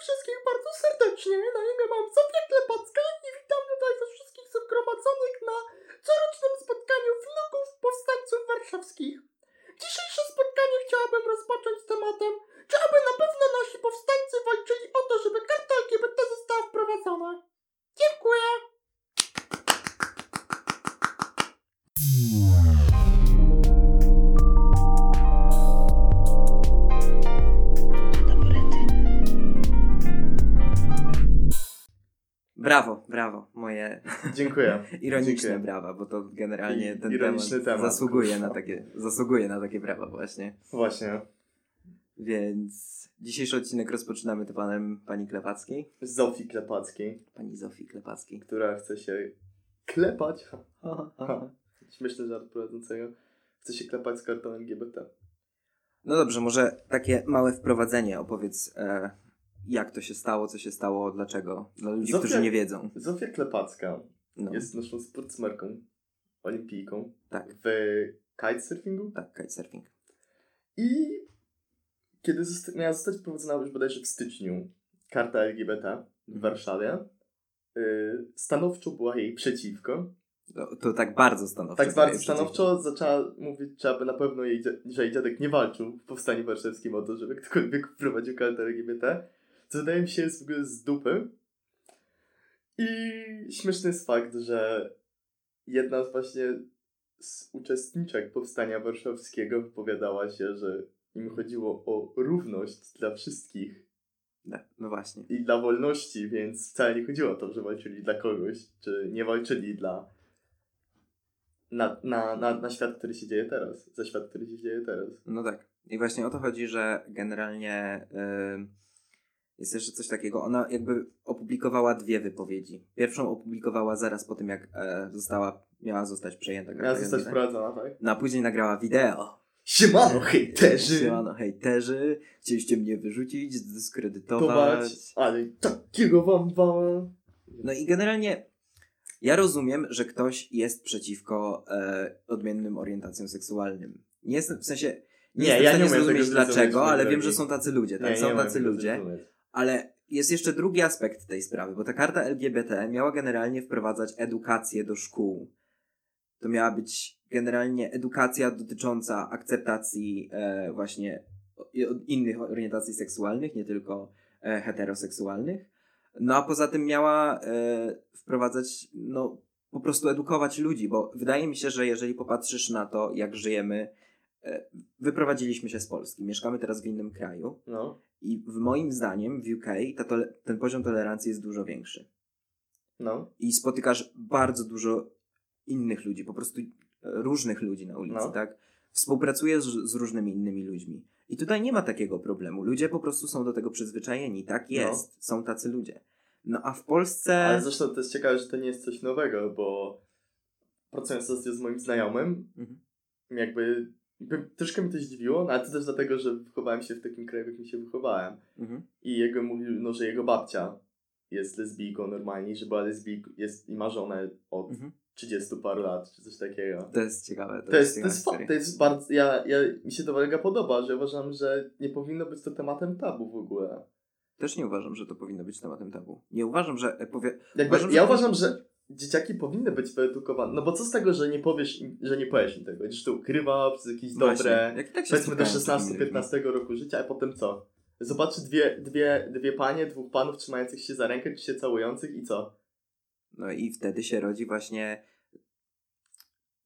wszystkich bardzo serdecznie. Na imię mam Zofię Klepacka Dziękuję. ironiczne Dziękuję. brawa, bo to generalnie I- ten temat, temat, zasługuje na takie zasługuje na takie brawa właśnie. Właśnie. Więc dzisiejszy odcinek rozpoczynamy panem pani Klepackiej, Zofii Klepackiej, pani Zofii Klepackiej. która chce się klepać. Ha, Ha, ha. Śmieszny żart prowadzącego. Chce się klepać z kartą LGBT. No dobrze, może takie małe wprowadzenie opowiedz e, jak to się stało, co się stało, dlaczego, dla ludzi, Zofia- którzy nie wiedzą. Zofia Klepacka No, jest naszą sportsmerką, olimpijką tak, w kitesurfingu tak, kitesurfing. i kiedy zosta- miała zostać wprowadzona już bodajże w styczniu karta LGBT w Mhm. Warszawie, y, stanowczo była jej przeciwko. To, to tak bardzo stanowczo. Tak bardzo stanowczo zaczęła mówić, że aby na pewno jej, że jej dziadek nie walczył w powstaniu warszawskim o to, żeby ktokolwiek wprowadził kartę LGBT, co wydaje mi się jest w ogóle z dupy. I śmieszny jest fakt, że jedna z właśnie z uczestniczek powstania warszawskiego wypowiadała się, że im chodziło o równość dla wszystkich Tak, no właśnie. i dla wolności, więc wcale nie chodziło o to, że walczyli dla kogoś, czy nie walczyli dla na, na, na, na świat, który się dzieje teraz, za świat, który się dzieje teraz. No tak. I właśnie o to chodzi, że generalnie y, jest jeszcze coś takiego. Ona jakby opublikowała dwie wypowiedzi. Pierwszą opublikowała zaraz po tym, jak e, została, miała zostać przejęta. Miała zostać wprowadzona, tak? No a później nagrała wideo. Siemano, hejterzy! Siemano, hejterzy, chcieliście mnie wyrzucić, Tować, zdyskredytować. ale takiego wam wam. No i generalnie ja rozumiem, że ktoś jest przeciwko e, odmiennym orientacjom seksualnym. Nie jestem, w sensie, nie, Nie, ja nie umiem zrozumieć dlaczego, ale wiem, że są tacy ludzie, tak? Nie, są nie tacy ludzie. Ale jest jeszcze drugi aspekt tej sprawy, bo ta karta LGBT miała generalnie wprowadzać edukację do szkół. To miała być generalnie edukacja dotycząca akceptacji e, właśnie innych orientacji seksualnych, nie tylko e, heteroseksualnych. No a poza tym miała e, wprowadzać, no po prostu edukować ludzi, bo wydaje mi się, że jeżeli popatrzysz na to, jak żyjemy, wyprowadziliśmy się z Polski, mieszkamy teraz w innym kraju, No, i w moim zdaniem w UK tole- ten poziom tolerancji jest dużo większy. no, I spotykasz bardzo dużo innych ludzi, po prostu e, różnych ludzi na ulicy, No. tak? Współpracujesz z, z różnymi innymi ludźmi. I tutaj nie ma takiego problemu. Ludzie po prostu są do tego przyzwyczajeni. Tak No. jest. Są tacy ludzie. No a w Polsce. ale zresztą to jest ciekawe, że to nie jest coś nowego, bo pracując z moim znajomym, Mhm. jakby by, troszkę mi to zdziwiło, no ale to też dlatego, że wychowałem się w takim kraju, w jakim się wychowałem. Mhm. I jego mówił, no, że jego babcia jest lesbijką normalnie, że była lesbijką jest i ma żonę od Mhm. 30 paru lat, czy coś takiego. To jest ciekawe. To, To jest, to jest, fa- historia. to jest bardzo, ja, ja, mi się to mega podoba, że uważam, że nie powinno być to tematem tabu w ogóle. Też nie uważam, że to powinno być tematem tabu. Nie uważam, że e, powie... Jakby, Uważam, ja że- uważam, że dzieciaki powinny być wyedukowane, no bo co z tego, że nie powiesz, że nie powiesz im tego, będziesz to ukrywał przez jakieś Właśnie, dobre, jak tak się powiedzmy do spotkałem z takimi ludźmi. 16-15 roku życia, a potem co? Zobaczy dwie, dwie, dwie panie, dwóch panów trzymających się za rękę, czy się całujących i co? No i wtedy się rodzi właśnie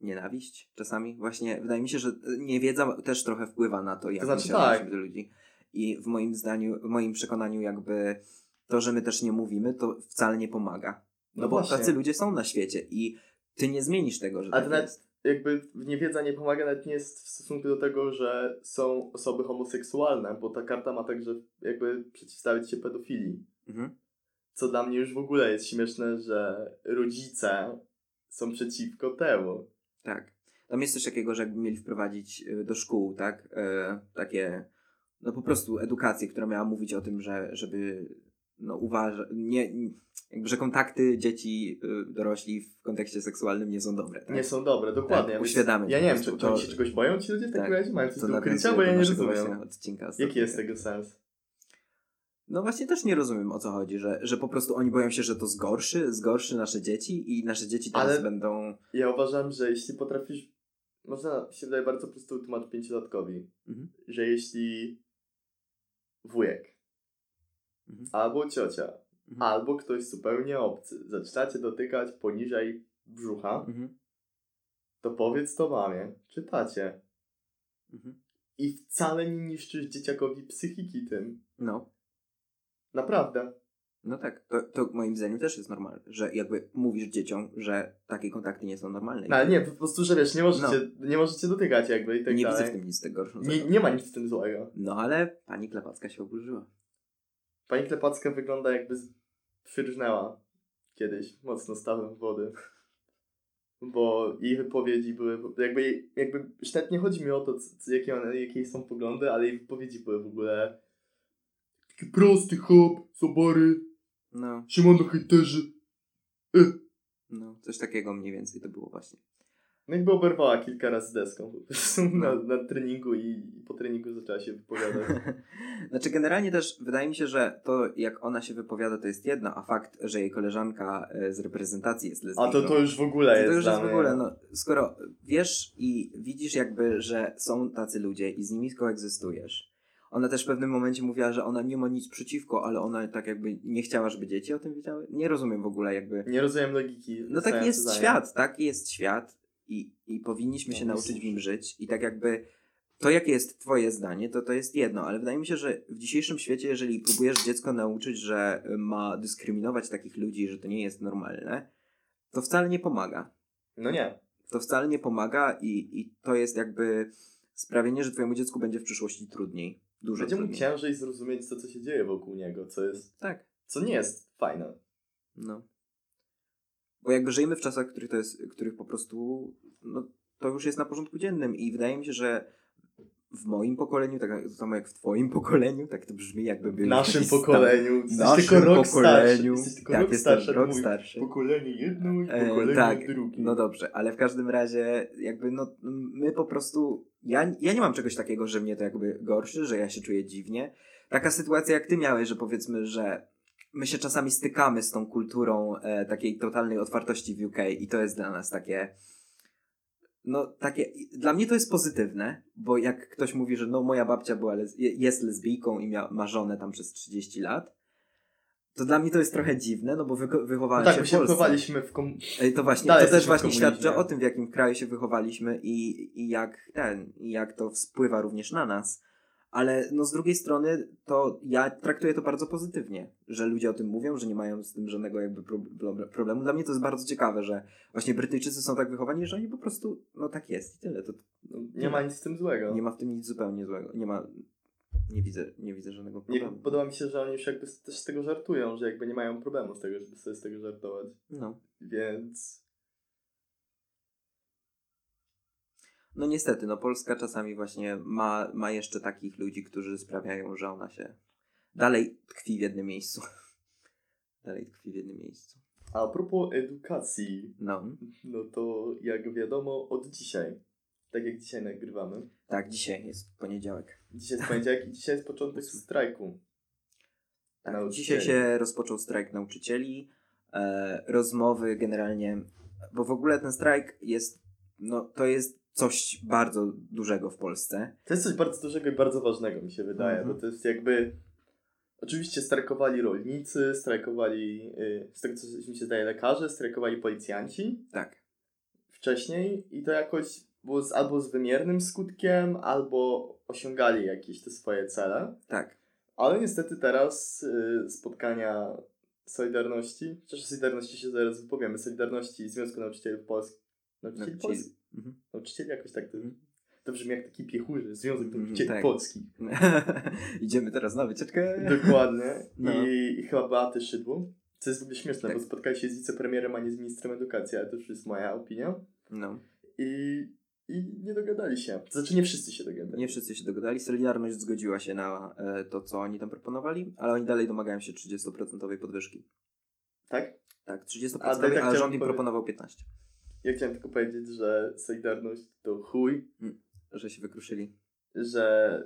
nienawiść czasami. Właśnie wydaje mi się, że niewiedza też trochę wpływa na to, jak To znaczy tak. do ludzi. I w moim zdaniu, w moim przekonaniu jakby to, że my też nie mówimy, to wcale nie pomaga. No, No bo właśnie. tacy ludzie są na świecie i ty nie zmienisz tego, że Ale tak jest. jakby niewiedza nie pomaga nawet nie jest w stosunku do tego, że są osoby homoseksualne, bo ta karta ma także jakby przeciwstawić się pedofilii. Mhm. Co dla mnie już w ogóle jest śmieszne, że rodzice są przeciwko temu. Tak. Tam jest coś takiego, że jakby mieli wprowadzić y, do szkół, tak? E, takie, no po prostu edukację, która miała mówić o tym, że żeby no uważać, nie, jakby, że kontakty dzieci, y, dorośli w kontekście seksualnym nie są dobre. Tak? Nie są dobre, dokładnie. Tak, Więc uświadamiać Ja nie wiem, czy, to- oni się czegoś boją ci ludzie w takim Tak, razie? Mają coś do ukrycia? Bo ja nie rozumiem. Odcinka Jaki jest tego sens? No właśnie też nie rozumiem o co chodzi, że, że po prostu oni boją się, że to zgorszy, zgorszy nasze dzieci i nasze dzieci teraz Ale- będą... Ja uważam, że jeśli potrafisz, można się wydaje bardzo prosto wytłumaczyć pięciolatkowi, Mhm. że jeśli wujek Mhm. albo ciocia, Mhm. albo ktoś zupełnie obcy zaczynacie dotykać poniżej brzucha, Mhm. to powiedz to mamie, czy tacie. Mhm. I wcale nie niszczysz dzieciakowi psychiki tym. No, Naprawdę. no tak. To, to moim zdaniem też jest normalne, że jakby mówisz dzieciom, że takie kontakty nie są normalne. No, ale nie, po prostu, że wiesz, nie możecie, No. nie możecie dotykać jakby i tak nie dalej. widzę w tym nic tego nie, gorszego. nie ma nic w tym złego. No ale pani Klepacka się oburzyła. Pani Klepacka wygląda jakby przyrżnęła kiedyś mocno stawem wody. Bo jej wypowiedzi były, jakby, jakby nawet nie chodzi mi o to, c- c- jakie, one, jakie są poglądy, ale jej wypowiedzi były w ogóle taki prosty hop, sobory, No, siemano hejterzy. no, coś takiego mniej więcej to było właśnie. No jakby oberwała kilka razy deską prostu na, No. na treningu i, i po treningu zaczęła się wypowiadać. Znaczy, generalnie też wydaje mi się, że to jak ona się wypowiada, to jest jedno, a fakt, że jej koleżanka e, z reprezentacji jest A lesbijką. to to już w ogóle to, jest to już jest w ogóle, no, skoro wiesz i widzisz jakby, że są tacy ludzie i z nimi koegzystujesz. Ona też w pewnym momencie mówiła, że ona nie ma nic przeciwko, ale ona tak jakby nie chciała, żeby dzieci o tym wiedziały. Nie rozumiem w ogóle jakby. Nie rozumiem logiki. No taki stojącej jest świat, taki jest świat i, i powinniśmy się nauczyć w nim żyć i tak jakby to jakie jest twoje zdanie, to to jest jedno, ale wydaje mi się, że w dzisiejszym świecie, jeżeli próbujesz dziecko nauczyć, że ma dyskryminować takich ludzi, że to nie jest normalne, to wcale nie pomaga. No nie. To wcale nie pomaga i, i to jest jakby sprawienie, że twojemu dziecku będzie w przyszłości trudniej. Dużo Będzie mu trudniej. ciężej zrozumieć to, co się dzieje wokół niego, co jest, Tak, co nie jest fajne. no. Bo jakby żyjemy w czasach, których to jest, których po prostu, no, to już jest na porządku dziennym i wydaje mi się, że w moim pokoleniu, tak samo jak w twoim pokoleniu, tak to brzmi jakby W naszym pokoleniu. Jesteś naszym tylko rok pokoleniu. starszy. Tylko Tak, rok jestem starszy. rok starszy. Pokolenie jedno i E, pokolenie tak, drugie. No dobrze, ale w każdym razie jakby no my po prostu ja, ja nie mam czegoś takiego, że mnie to jakby gorszy, że ja się czuję dziwnie. Taka sytuacja jak ty miałeś, że powiedzmy, że my się czasami stykamy z tą kulturą e, takiej totalnej otwartości w UK i to jest dla nas takie no takie, dla mnie to jest pozytywne, bo jak ktoś mówi, że no moja babcia była les- je- jest lesbijką i mia- ma żonę tam przez 30 lat, to dla mnie to jest trochę dziwne, no bo No wychowałem tak, się bo w się Polsce. wychowaliśmy w kom... Ej, To właśnie, Dalej to też właśnie świadczy o tym, w jakim kraju się wychowaliśmy i, i jak ten, i jak to wpływa również na nas. Ale no z drugiej strony to ja traktuję to bardzo pozytywnie, że ludzie o tym mówią, że nie mają z tym żadnego jakby pro- pro- problemu. Dla mnie to jest bardzo ciekawe, że właśnie Brytyjczycy są tak wychowani, że oni po prostu, no tak jest i tyle. To, No, nie ma nic z tym złego. nie ma w tym nic zupełnie złego. Nie ma, nie widzę, nie widzę żadnego Nie, problemu. podoba mi się, że oni już jakby też z tego żartują, że jakby nie mają problemu z tego, żeby sobie z tego żartować. No. Więc No niestety, no Polska czasami właśnie ma, ma jeszcze takich ludzi, którzy sprawiają, że ona się dalej tkwi w jednym miejscu. dalej tkwi w jednym miejscu. a propos edukacji, No, no to jak wiadomo od dzisiaj, tak jak dzisiaj nagrywamy, tak, dzisiaj jest poniedziałek. dzisiaj jest poniedziałek i dzisiaj jest początek strajku. Tak, dzisiaj się rozpoczął strajk nauczycieli, e, rozmowy generalnie, bo w ogóle ten strajk jest, no to jest coś bardzo dużego w Polsce. To jest coś bardzo dużego i bardzo ważnego, mi się wydaje, Mhm. bo to jest jakby. Oczywiście strajkowali rolnicy, strajkowali, yy, z tego co mi się zdaje, lekarze, strajkowali policjanci Tak, wcześniej i to jakoś było z, albo z wymiernym skutkiem, albo osiągali jakieś te swoje cele. tak. Ale niestety teraz yy, spotkania Solidarności, chociaż o Solidarności się zaraz wypowiemy, Solidarności Związku Nauczycieli Polskich. Nauczycieli Nauczycieli. Polskich? Mhm. Nauczycieli jakoś tak to, to brzmi jak taki piechurzy, Związek Mhm, Nauczycieli tak. Polskich. Idziemy teraz na wycieczkę. Dokładnie. No. I, I chyba Beaty Szydło. Co jest w ogóle śmieszne, Tak. bo spotkali się z wicepremierem, a nie z ministrem edukacji, ale to już jest moja opinia. No. I, I nie dogadali się. To znaczy nie wszyscy się dogadali. Nie wszyscy się dogadali. Solidarność zgodziła się na e, to, co oni tam proponowali, ale oni dalej domagają się 30% podwyżki. Tak? Tak, 30%, A, tak, tak rząd im proponował 15%. Ja chciałem tylko powiedzieć, że Solidarność to chuj, Że się wykruszyli. że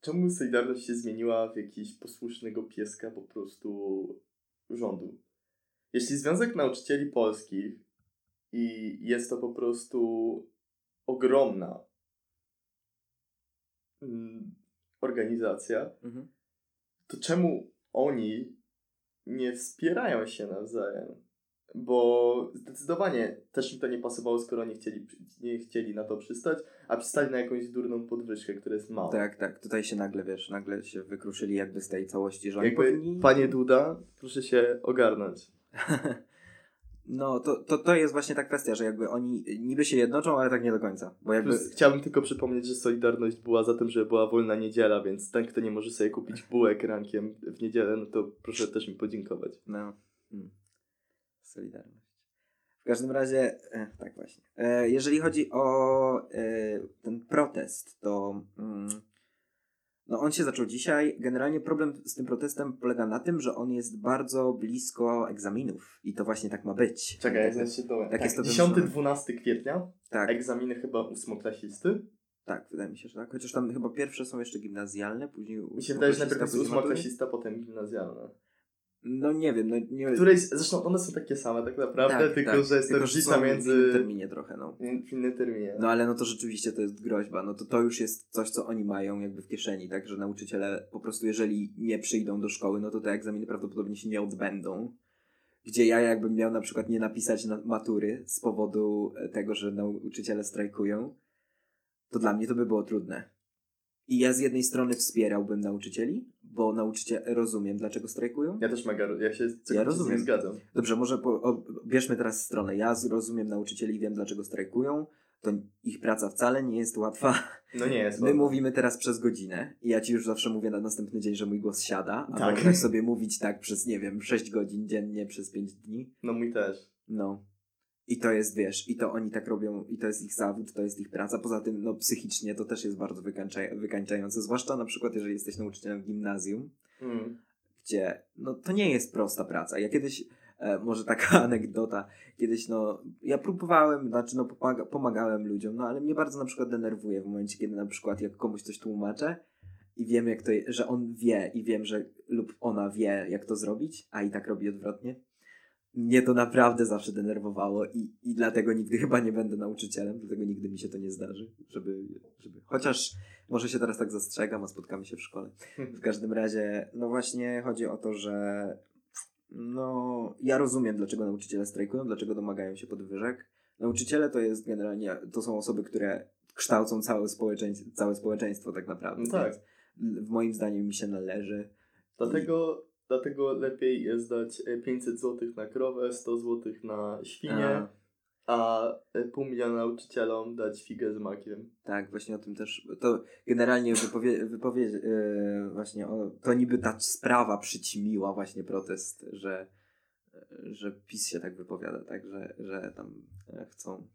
czemu Solidarność się zmieniła w jakiś posłusznego pieska po prostu rządu? Jeśli Związek Nauczycieli Polskich i jest to po prostu ogromna mm, organizacja, Mhm. to czemu oni nie wspierają się nawzajem? Bo zdecydowanie też im to nie pasowało, skoro nie chcieli, nie chcieli na to przystać, a przystali na jakąś durną podwyżkę, która jest mała. Tak, tak. Tutaj się nagle, wiesz, nagle się wykruszyli jakby z tej całości, że Jakby, powinni... panie Duda, proszę się ogarnąć. No, to, to, to jest właśnie ta kwestia, że jakby oni niby się jednoczą, ale tak nie do końca. Bo jakby... Plus, chciałbym tylko przypomnieć, że Solidarność była za tym, że była wolna niedziela, więc ten, kto nie może sobie kupić bułek rankiem w niedzielę, no to proszę też mi podziękować. No. Mm. Solidarność. W każdym razie, e, tak właśnie. E, jeżeli chodzi o e, ten protest, to mm, no on się zaczął dzisiaj. Generalnie problem z tym protestem polega na tym, że on jest bardzo blisko egzaminów i to właśnie tak ma być. Czekaj, tak, ja się to... tak Tak, jest to 10-12 kwietnia, tak, egzaminy chyba ósmoklasisty. tak, wydaje mi się, że tak. Chociaż tam chyba pierwsze są jeszcze gimnazjalne, później Mi się wydaje, że najpierw jest ósmoklasista, potem gimnazjalne. No nie wiem, no nie Której, zresztą one są takie same tak naprawdę, tak, tylko tak. że jest Tylko, różnica są W między... innym terminie trochę, no. W innym terminie. No ale no to rzeczywiście to jest groźba. No to to już jest coś, co oni mają jakby w kieszeni, tak? Że nauczyciele po prostu jeżeli nie przyjdą do szkoły, no to te egzaminy prawdopodobnie się nie odbędą. Gdzie ja jakbym miał na przykład nie napisać na matury z powodu e, tego, że nauczyciele strajkują, to dla mnie to by było trudne. I ja z jednej strony wspierałbym nauczycieli, bo nauczyciele rozumiem, dlaczego strajkują. Ja też mega, ja się Ja z rozumiem. tym zgadzam. Dobrze, może po, o, bierzmy teraz stronę. Ja zrozumiem nauczycieli i wiem, dlaczego strajkują. To ich praca wcale nie jest łatwa. No nie jest My łatwo. mówimy teraz przez godzinę i ja ci już zawsze mówię na następny dzień, że mój głos siada, a Tak. sobie mówić tak przez, nie wiem, 6 godzin dziennie przez 5 dni. No mój też. No. I to jest, wiesz, i to oni tak robią, i to jest ich zawód, to jest ich praca. Poza tym, no psychicznie to też jest bardzo wykańcza, wykańczające, zwłaszcza na przykład, jeżeli jesteś nauczycielem w gimnazjum, Mm. gdzie no to nie jest prosta praca. Ja kiedyś, e, może taka anegdota, kiedyś no, ja próbowałem, znaczy no pomaga, pomagałem ludziom, no ale mnie bardzo na przykład denerwuje w momencie, kiedy na przykład jak komuś coś tłumaczę i wiem jak to, że on wie i wiem, że lub ona wie jak to zrobić, a i tak robi odwrotnie. Mnie to naprawdę zawsze denerwowało i, i dlatego nigdy chyba nie będę nauczycielem, dlatego nigdy mi się to nie zdarzy, żeby, żeby, chociaż może się teraz tak zastrzegam, a spotkamy się w szkole. W każdym razie, no właśnie chodzi o to, że no ja rozumiem, dlaczego nauczyciele strajkują, dlaczego domagają się podwyżek. Nauczyciele to jest generalnie, to są osoby, które kształcą całe społeczeństwo, całe społeczeństwo tak naprawdę. No tak. Więc w moim zdaniem mi się należy. Dlatego, dlatego lepiej jest dać e, 500 zł na krowę, 100 zł na świnię, A, a e, pół miliona nauczycielom dać figę z makiem. tak, właśnie o tym też. To generalnie wypowie, wypowiedź, yy, właśnie o, to niby ta sprawa przyćmiła właśnie protest, że, że PiS się tak wypowiada, tak, że, że tam e, chcą.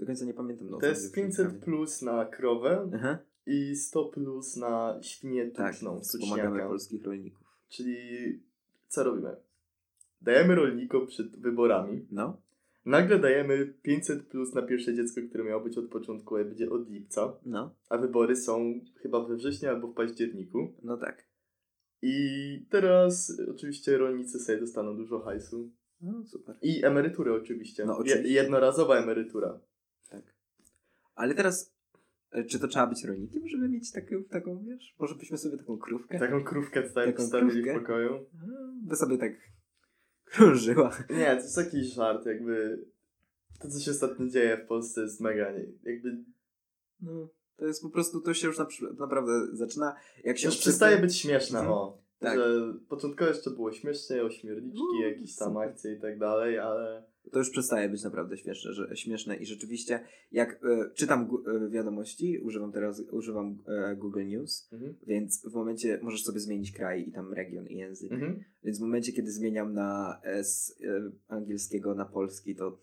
Do końca nie pamiętam. No, To jest jest 500 plus na krowę Aha, i 100 plus na świnię tak, tuczną, wspomagamy tuczniaka. polskich rolników. Czyli co robimy? Dajemy rolnikom przed wyborami. No, Nagle dajemy 500 plus na pierwsze dziecko, które miało być od początku, a będzie od lipca. no, A wybory są chyba we wrześniu albo w październiku. no tak. I teraz oczywiście rolnicy sobie dostaną dużo hajsu. No, super. I emeryturę oczywiście. No, Je- oczywiście. jednorazowa emerytura. Tak. Ale teraz, czy to trzeba być rolnikiem, żeby mieć taką, taką wiesz, może byśmy sobie taką krówkę? Taką krówkę tutaj Taką postawili w pokoju. By sobie tak krążyła. Nie, to jest jakiś żart, jakby to, co się ostatnio dzieje w Polsce jest mega, nie, jakby No, to jest po prostu, to się już na, naprawdę zaczyna, jak się już przestaje być śmieszne, o. Tak. Że początkowo jeszcze było śmiesznie, ośmiorniczki, No, jakieś tam super. akcje i tak dalej, ale To już przestaje być naprawdę śmieszne, że, śmieszne i rzeczywiście, jak e, czytam e, wiadomości, używam teraz, używam e, Google News, mhm. więc w momencie możesz sobie zmienić kraj i tam region i język. Mhm. Więc w momencie, kiedy zmieniam na z angielskiego na polski, to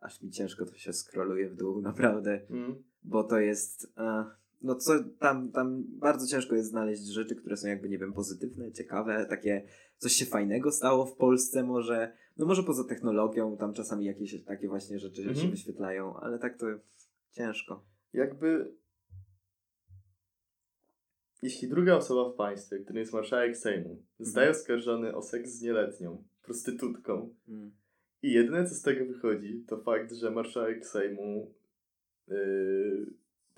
aż mi ciężko to się skroluje w dół, naprawdę. Mhm. Bo to jest. No co tam, tam bardzo ciężko jest znaleźć rzeczy, które są jakby, nie wiem, pozytywne, ciekawe, takie coś się fajnego stało w Polsce może. No może poza technologią, tam czasami jakieś takie właśnie rzeczy się Mhm. wyświetlają, ale tak to ciężko. Jakby jeśli druga osoba w państwie, którym jest marszałek Sejmu, zostaje Mhm. oskarżony o seks z nieletnią, prostytutką, Mm. i jedyne co z tego wychodzi, to fakt, że marszałek Sejmu, yy,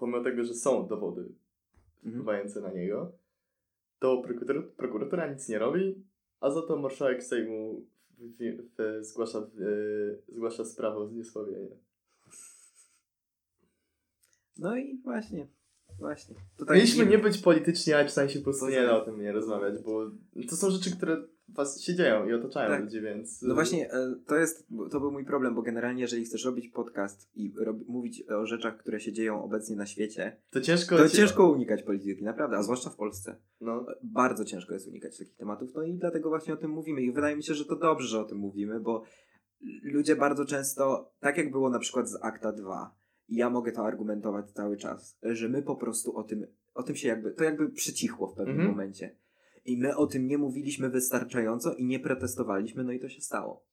pomimo tego, że są dowody Mhm. wpływające na niego, to prokurator, prokuratura nic nie robi, a za to marszałek Sejmu w, w, w, zgłasza, zgłasza sprawę o zniesławienie. No i właśnie, właśnie. To tak Mieliśmy nie- być politycznie, ale czasami się po prostu nie tak. da o tym nie rozmawiać, bo to są rzeczy, które was się dzieją i otaczają Tak. ludzi, więc... No właśnie, e, to jest, to był mój problem, bo generalnie jeżeli chcesz robić podcast i rob, mówić o rzeczach, które się dzieją obecnie na świecie, To ciężko... to ci- ciężko unikać polityki, naprawdę, a zwłaszcza w Polsce. No, Bardzo ciężko jest unikać takich tematów, no i dlatego właśnie o tym mówimy i wydaje mi się, że to dobrze, że o tym mówimy, bo ludzie bardzo często, tak jak było na przykład z Akta 2, i ja mogę to argumentować cały czas, że my po prostu o tym, o tym się jakby, to jakby przycichło w pewnym Mhm. momencie. I my o tym nie mówiliśmy wystarczająco i nie protestowaliśmy, no i to się stało.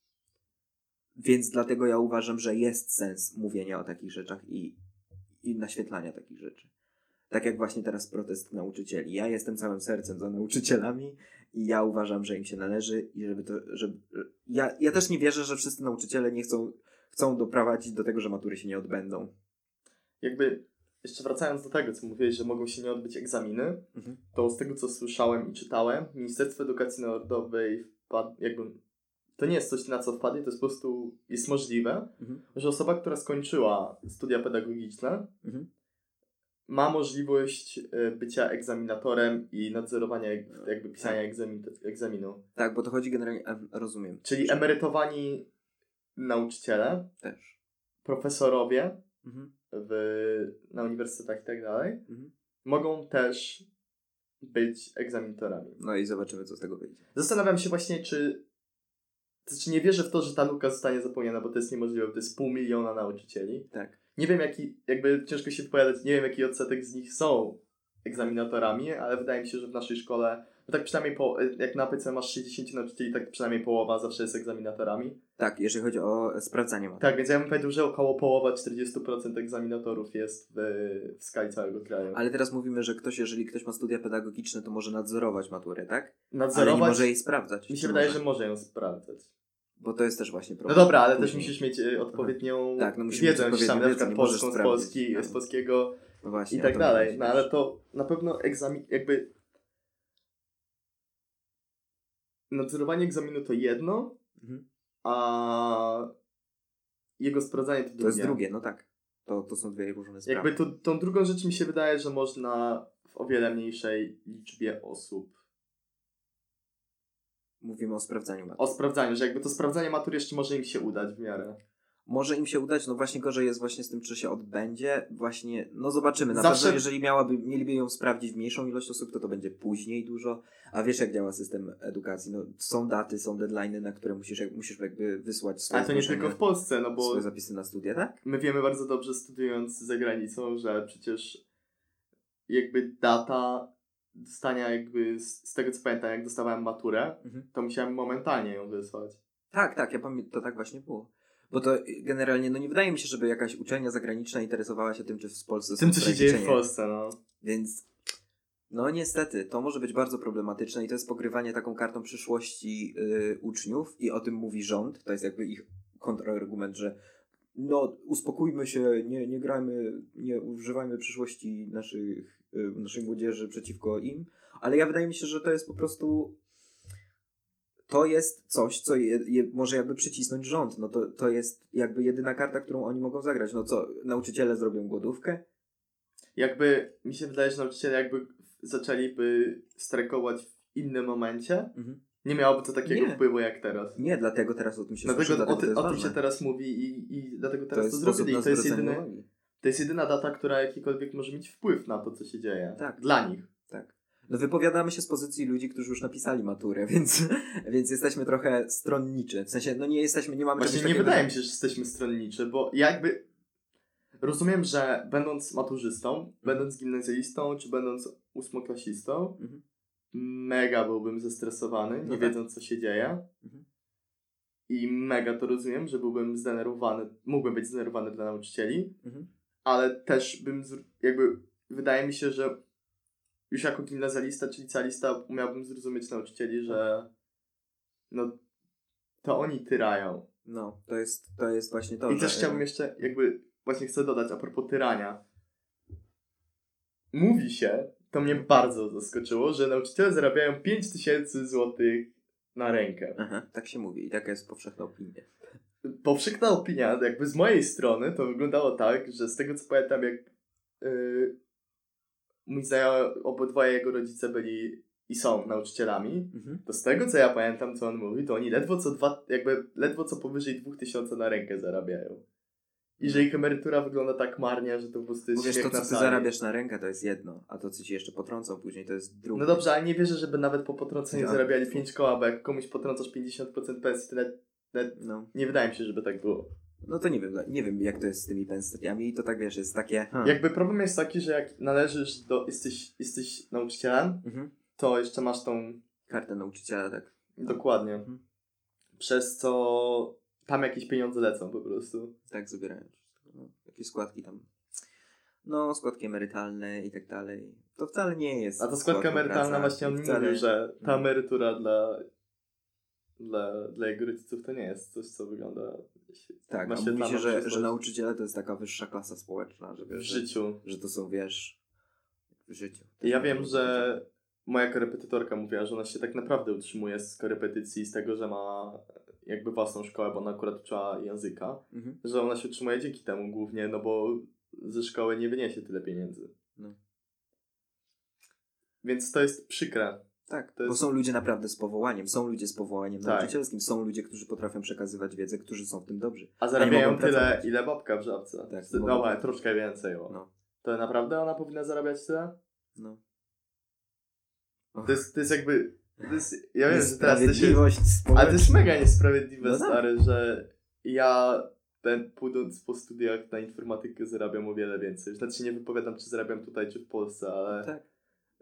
Więc dlatego ja uważam, że jest sens mówienia o takich rzeczach i, i naświetlania takich rzeczy. Tak jak właśnie teraz protest nauczycieli. Ja jestem całym sercem za nauczycielami i ja uważam, że im się należy i żeby to, żeby... Ja, ja też nie wierzę, że wszyscy nauczyciele nie chcą, chcą doprowadzić do tego, że matury się nie odbędą. jakby jeszcze wracając do tego, co mówiłeś, że mogą się nie odbyć egzaminy, Mhm. to z tego, co słyszałem i czytałem, Ministerstwo Edukacji Narodowej wpadł, jakby... To nie jest coś, na co wpadnie, to jest po prostu, jest możliwe, Mhm. że osoba, która skończyła studia pedagogiczne, Mhm. ma możliwość y, bycia egzaminatorem i nadzorowania jak- jakby pisania egzamin, egzaminu. Tak, bo to chodzi generalnie... em, Rozumiem. Czyli emerytowani nauczyciele, Też. profesorowie Mhm. W, na uniwersytetach i tak dalej, Mhm. mogą też być egzaminatorami. No i zobaczymy, co z tego wyjdzie. Zastanawiam się właśnie, czy. Znaczy nie wierzę w to, że ta luka zostanie zapełniona, bo to jest niemożliwe, bo to jest pół miliona nauczycieli. Tak. Nie wiem, jaki, jakby ciężko się wypowiadać, nie wiem, jaki odsetek z nich są egzaminatorami, ale wydaje mi się, że w naszej szkole, no tak przynajmniej, po, jak na PC masz 60 nauczycieli, tak przynajmniej połowa zawsze jest egzaminatorami. Tak, jeżeli chodzi o sprawdzanie matury. Tak, więc ja bym powiedział, że około połowa, 40% egzaminatorów jest w, w skali całego kraju. Ale teraz mówimy, że ktoś, jeżeli ktoś ma studia pedagogiczne, to może nadzorować maturę, tak? Ale nie Nadzorować, może jej sprawdzać. mi się wydaje, może? że może ją sprawdzać. Bo to jest też właśnie No problem. dobra, ale też Później. musisz mieć e, odpowiednią Tak, no wiedzę, mieć tam na przykład polską z. Polski, No. z polskiego No właśnie, i tak dalej. No ale to na pewno egzamin, jakby nadzorowanie egzaminu to jedno, Mhm. a jego sprawdzanie to drugie. To jest drugie, no tak. To, to są dwie różne sprawy. Jakby to, tą drugą rzecz mi się wydaje, że można w o wiele mniejszej liczbie osób Mówimy o sprawdzaniu matury. o sprawdzaniu, że jakby to sprawdzanie matury jeszcze może im się udać w miarę. Może im się udać, no właśnie gorzej jest właśnie z tym, czy się odbędzie. Właśnie, no zobaczymy. Na Zawsze- pewno, jeżeli miałaby, mieliby ją sprawdzić w mniejszą ilość osób, to to będzie później dużo. A wiesz, jak działa system edukacji? No, są daty, są deadlines, na które musisz, musisz jakby wysłać swoje Ale to nie tylko w Polsce, no bo swoje zapisy na studia, tak? my wiemy bardzo dobrze studiując za granicą, że przecież jakby data dostania jakby z, z tego co pamiętam, jak dostawałem maturę, Mhm. to musiałem momentalnie ją wysłać. Tak, tak, ja pamiętam, to tak właśnie było. Bo to generalnie, no nie wydaje mi się, żeby jakaś uczelnia zagraniczna interesowała się tym, czy w Polsce są Tym co się dzieje w. Polsce, no. Więc no niestety, to może być bardzo problematyczne i to jest pogrywanie taką kartą przyszłości y, uczniów i o tym mówi rząd. To jest jakby ich kontrargument, że no uspokójmy się, nie, nie grajmy, nie używajmy przyszłości naszych, y, naszej młodzieży przeciwko im. Ale ja wydaje mi się, że to jest po prostu to jest coś, co je, je, może jakby przycisnąć rząd. No to, to jest jakby jedyna karta, którą oni mogą zagrać. No co, nauczyciele zrobią głodówkę? Jakby mi się wydaje, że nauczyciele jakby zaczęliby strajkować w innym momencie, Mhm. nie miałoby to takiego Nie. wpływu jak teraz. Nie, dlatego teraz o tym się Dlatego słyszy, o, dlatego ty, to jest o tym się teraz mówi i, i dlatego to teraz to, jest sposób zrobili. to jest, jedyny, to jest jedyna data, która jakikolwiek może mieć wpływ na to, co się dzieje. Tak. Dla nich. Tak. No wypowiadamy się z pozycji ludzi, którzy już napisali maturę, więc, więc jesteśmy trochę stronniczy. W sensie, no nie jesteśmy, nie mamy Właśnie nie takiego, wydaje mi się, że jesteśmy stronniczy, bo jakby rozumiem, że będąc maturzystą, będąc gimnazjalistą, czy będąc ósmoklasistą, Mhm. mega byłbym zestresowany, nie No tak. wiedząc co się dzieje. Mhm. I mega to rozumiem, że byłbym zdenerwowany, mógłbym być zdenerwowany dla nauczycieli, Mhm. ale też bym, jakby, wydaje mi się, że już jako gimnazjalista czy licealista umiałbym zrozumieć nauczycieli, że no to oni tyrają. No, to jest, to jest właśnie to. I że, też chciałbym jeszcze jakby właśnie chcę dodać a propos tyrania. Mówi się, to mnie bardzo zaskoczyło, że nauczyciele zarabiają 5000 złotych na rękę. Aha, tak się mówi i taka jest powszechna opinia. powszechna opinia, jakby z mojej strony, to wyglądało tak, że z tego co pamiętam, jak yy, mój znajomy, obydwoje jego rodzice byli i są nauczycielami, Mhm. to z tego co ja pamiętam, co on mówi, to oni ledwo co dwa, jakby ledwo co powyżej 2000 na rękę zarabiają. I że ich emerytura wygląda tak marnie, że to po prostu jest wiesz, to co ty sali. zarabiasz na rękę to jest jedno, a to co ci jeszcze potrącą później to jest drugie. No dobrze, ale nie wierzę, żeby nawet po potrąceniu zarabiali 5 koła, bo jak komuś potrącasz 50% pensji, to nawet, nawet No, nie wydaje mi się, żeby tak było. No to nie wiem, nie wiem jak to jest z tymi pensjami i to tak wiesz, jest takie... Hmm. Jakby problem jest taki, że jak należysz do, jesteś, jesteś nauczycielem, Mhm. to jeszcze masz tą, Kartę nauczyciela, tak. dokładnie, Mhm. przez co tam jakieś pieniądze lecą po prostu. Tak zabierają. No, jakieś składki tam. No, składki emerytalne i tak dalej. To wcale nie jest. A ta składka emerytalna praca właśnie on wcale- mówił, że ta Mhm. emerytura dla, dla, dla jego rodziców to nie jest coś, co wygląda Tak, a mówi się, że, że nauczyciele to jest taka wyższa klasa społeczna, że w wiesz, że, życiu. że to są, wiesz, w życiu. Ja wiem, że moja korepetytorka mówiła, że ona się tak naprawdę utrzymuje z korepetycji, z tego, że ma jakby własną szkołę, bo ona akurat uczyła języka, Mhm. że ona się utrzymuje dzięki temu głównie, no bo ze szkoły nie wyniesie tyle pieniędzy. No. Więc to jest przykre. Tak, To bo jest- są ludzie naprawdę z powołaniem, są ludzie z powołaniem Tak. nauczycielskim, są ludzie, którzy potrafią przekazywać wiedzę, którzy są w tym dobrzy. A zarabiają tyle, pracować. ile babka w żabce. Tak, no, pracować. troszkę więcej. O. No, To naprawdę ona powinna zarabiać tyle? no. To jest, to jest jakby... To jest, ja wiem, że teraz to się... Ale to jest mega niesprawiedliwe, No tak. stary, że ja ten, pójdąc po studiach na informatykę zarabiam o wiele więcej. Znaczy nie wypowiadam, czy zarabiam tutaj, czy w Polsce, ale Tak.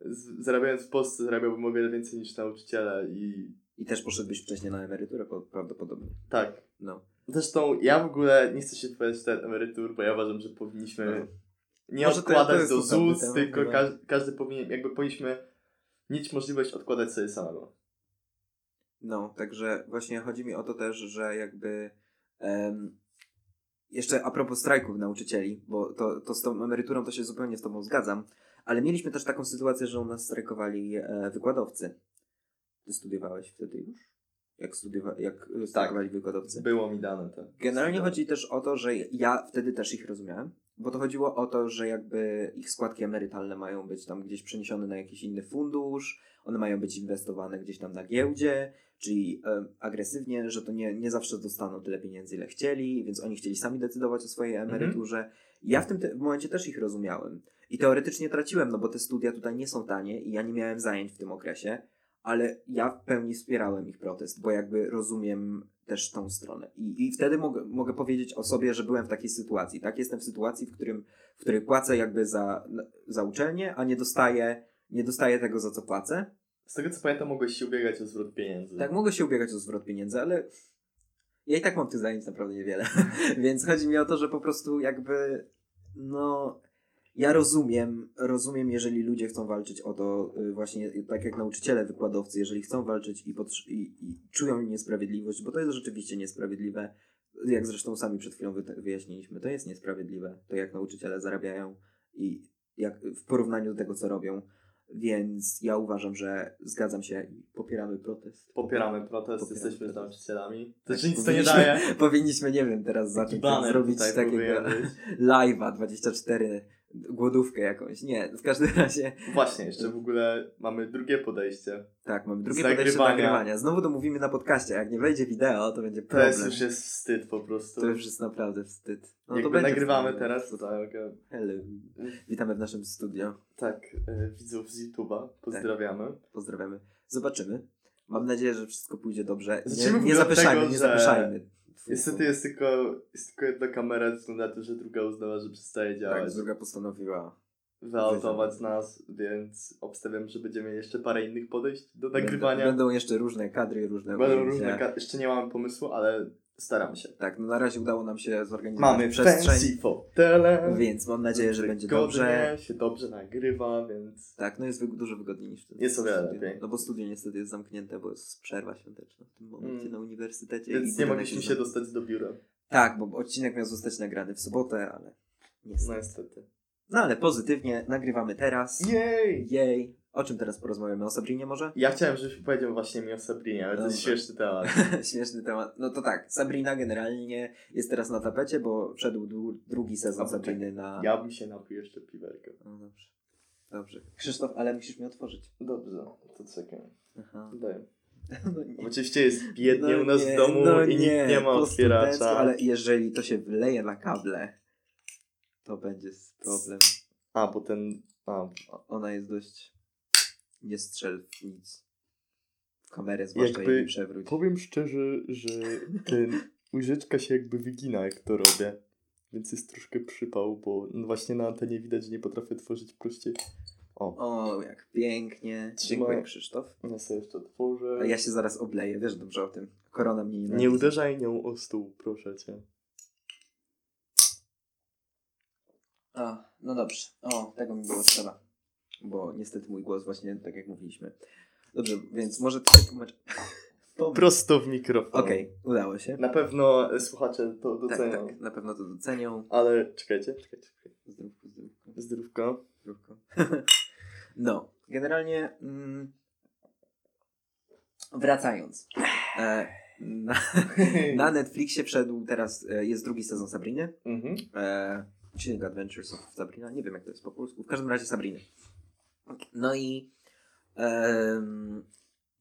Z, zarabiając w Polsce zarabiałbym o wiele więcej niż nauczyciele i I też poszedłbyś wcześniej na emeryturę po- prawdopodobnie. tak. No. Zresztą ja w ogóle nie chcę się wypowiadać na emerytur, bo ja uważam, że powinniśmy No. nie Może to- odkładać to jest do ZUS, temat, tylko no. każ, każdy powinien, jakby powinniśmy mieć możliwość odkładać sobie samego. No, także właśnie chodzi mi o to też, że jakby em, jeszcze a propos strajków nauczycieli, bo to, to z tą emeryturą to się zupełnie z tobą zgadzam, ale mieliśmy też taką sytuację, że u nas strajkowali e, wykładowcy. Ty studiowałeś wtedy już? Jak, studiowa- jak strajkowali wykładowcy? Było mi dane to. Generalnie chodzi też o to, że ja wtedy też ich rozumiałem, bo to chodziło o to, że jakby ich składki emerytalne mają być tam gdzieś przeniesione na jakiś inny fundusz, one mają być inwestowane gdzieś tam na giełdzie, czyli e, agresywnie, że to nie, nie zawsze dostaną tyle pieniędzy, ile chcieli, więc oni chcieli sami decydować o swojej emeryturze. Ja w tym te- w momencie też ich rozumiałem. I teoretycznie traciłem, no bo te studia tutaj nie są tanie i ja nie miałem zajęć w tym okresie, ale ja w pełni wspierałem ich protest, bo jakby rozumiem też tą stronę. I, i wtedy mogę, mogę powiedzieć o sobie, że byłem w takiej sytuacji. Tak, jestem w sytuacji, w, którym, w której płacę jakby za, za uczelnię, a nie dostaję, nie dostaję tego, za co płacę. Z tego co pamiętam, mogłeś się ubiegać o zwrot pieniędzy. Tak, mogę się ubiegać o zwrot pieniędzy, ale ja i tak mam tych zajęć naprawdę niewiele. Więc chodzi mi o to, że po prostu jakby, no, ja rozumiem, rozumiem, jeżeli ludzie chcą walczyć o to, y, właśnie tak jak nauczyciele, wykładowcy, jeżeli chcą walczyć i, i, i czują niesprawiedliwość, bo to jest rzeczywiście niesprawiedliwe, jak zresztą sami przed chwilą wy- wyjaśniliśmy, to jest niesprawiedliwe, to jak nauczyciele zarabiają i jak w porównaniu do tego, co robią. Więc ja uważam, że zgadzam się i popieramy protest. Popieramy protest, Popieramy jesteśmy protest. nauczycielami. To Tak, nic to nie daje. Powinniśmy, nie wiem, teraz zacząć zrobić takiego live'a 24, głodówkę jakąś. Nie, w każdym razie, Właśnie, jeszcze w ogóle mamy drugie podejście. tak, mamy drugie podejście do nagrywania. Znowu to mówimy na podcaście, jak nie wejdzie wideo, to będzie To problem. jest już jest wstyd po prostu. To już jest naprawdę wstyd. No to Jakby będzie nagrywamy wstyd. teraz, to tak, e, Hello. Witamy w naszym studio. tak e, widzów z YouTube'a pozdrawiamy. Pozdrawiamy. Zobaczymy. Mam nadzieję, że wszystko pójdzie dobrze. Zacznijmy Nie, nie zapyszajmy, tego, nie zapyszajmy. Niestety jest tylko, jest tylko jedna kamera, ze względu na to, że druga uznała, że przestaje Tak, działać. druga postanowiła wyautować nas, więc obstawiam, że będziemy jeszcze parę innych podejść do nagrywania. Będą jeszcze różne kadry, różne Będą ujęcia. różne, ka- jeszcze nie mamy pomysłu, ale staramy się. Tak, no na razie udało nam się zorganizować Mamy przestrzeń, fancy fotele. więc mam nadzieję, że będzie dobrze. się dobrze nagrywa, więc... Tak, no jest wy- dużo wygodniej niż w Jest o wiele lepiej. No bo studio niestety jest zamknięte, bo jest przerwa świąteczna w tym momencie Mm. na uniwersytecie. i Więc nie budynek mogliśmy jest się zam- dostać do biura. Tak, bo odcinek miał zostać nagrany w sobotę, ale niestety. No niestety. No ale pozytywnie, nagrywamy teraz. Jej! Jej. O czym teraz porozmawiamy? O Sabrinie może? Ja chciałem, żebyś powiedział właśnie mi o Sabrinie, ale to jest śmieszny temat. Śmieszny temat. No to tak, Sabrina generalnie jest teraz na tapecie, bo wszedł dru- drugi sezon A, Sabriny na... Ja bym się napił jeszcze piwerkę. No dobrze. Dobrze. Krzysztof, ale musisz mi otworzyć. Dobrze, to czekaj. Aha. Daj. No nie. Oczywiście jest biednie No u nas nie, w domu no i nikt nie ma otwieracza. Ale jeżeli to się wleje na kable, to będzie problem. A, bo ten... A, Ona jest dość... Nie strzel w nic. W kamerę zwłaszcza Jakby- jej przewróć. powiem szczerze, że ten łyżeczka się jakby wygina jak to robię. Więc jest troszkę przypał, bo no właśnie na antenie widać, że nie potrafię tworzyć prościej. O, O, jak pięknie. Trzymaj. Dziękuję Krzysztof. ja sobie jeszcze otworzę. A ja się zaraz obleję, wiesz dobrze o tym. Korona mnie nie Nie uderzaj nią o stół, proszę cię. O, no dobrze. O, tego mi było trzeba. Bo niestety mój głos właśnie tak jak mówiliśmy. Dobrze, więc może ty się tłumacz. Okej, Prosto w mikrofon. udało się. Na pewno e, słuchacze to Tak, docenią. tak, na pewno to docenią. Ale czekajcie, czekajcie. Zdrówko, zdrówko, Zdrówko. zdrówko. no, generalnie mm, wracając. E, na, na Netflixie wszedł teraz, e, jest drugi sezon Sabriny. mhm. e, Chilling Adventures of Sabrina, nie wiem jak to jest po polsku, w każdym razie Sabriny. No i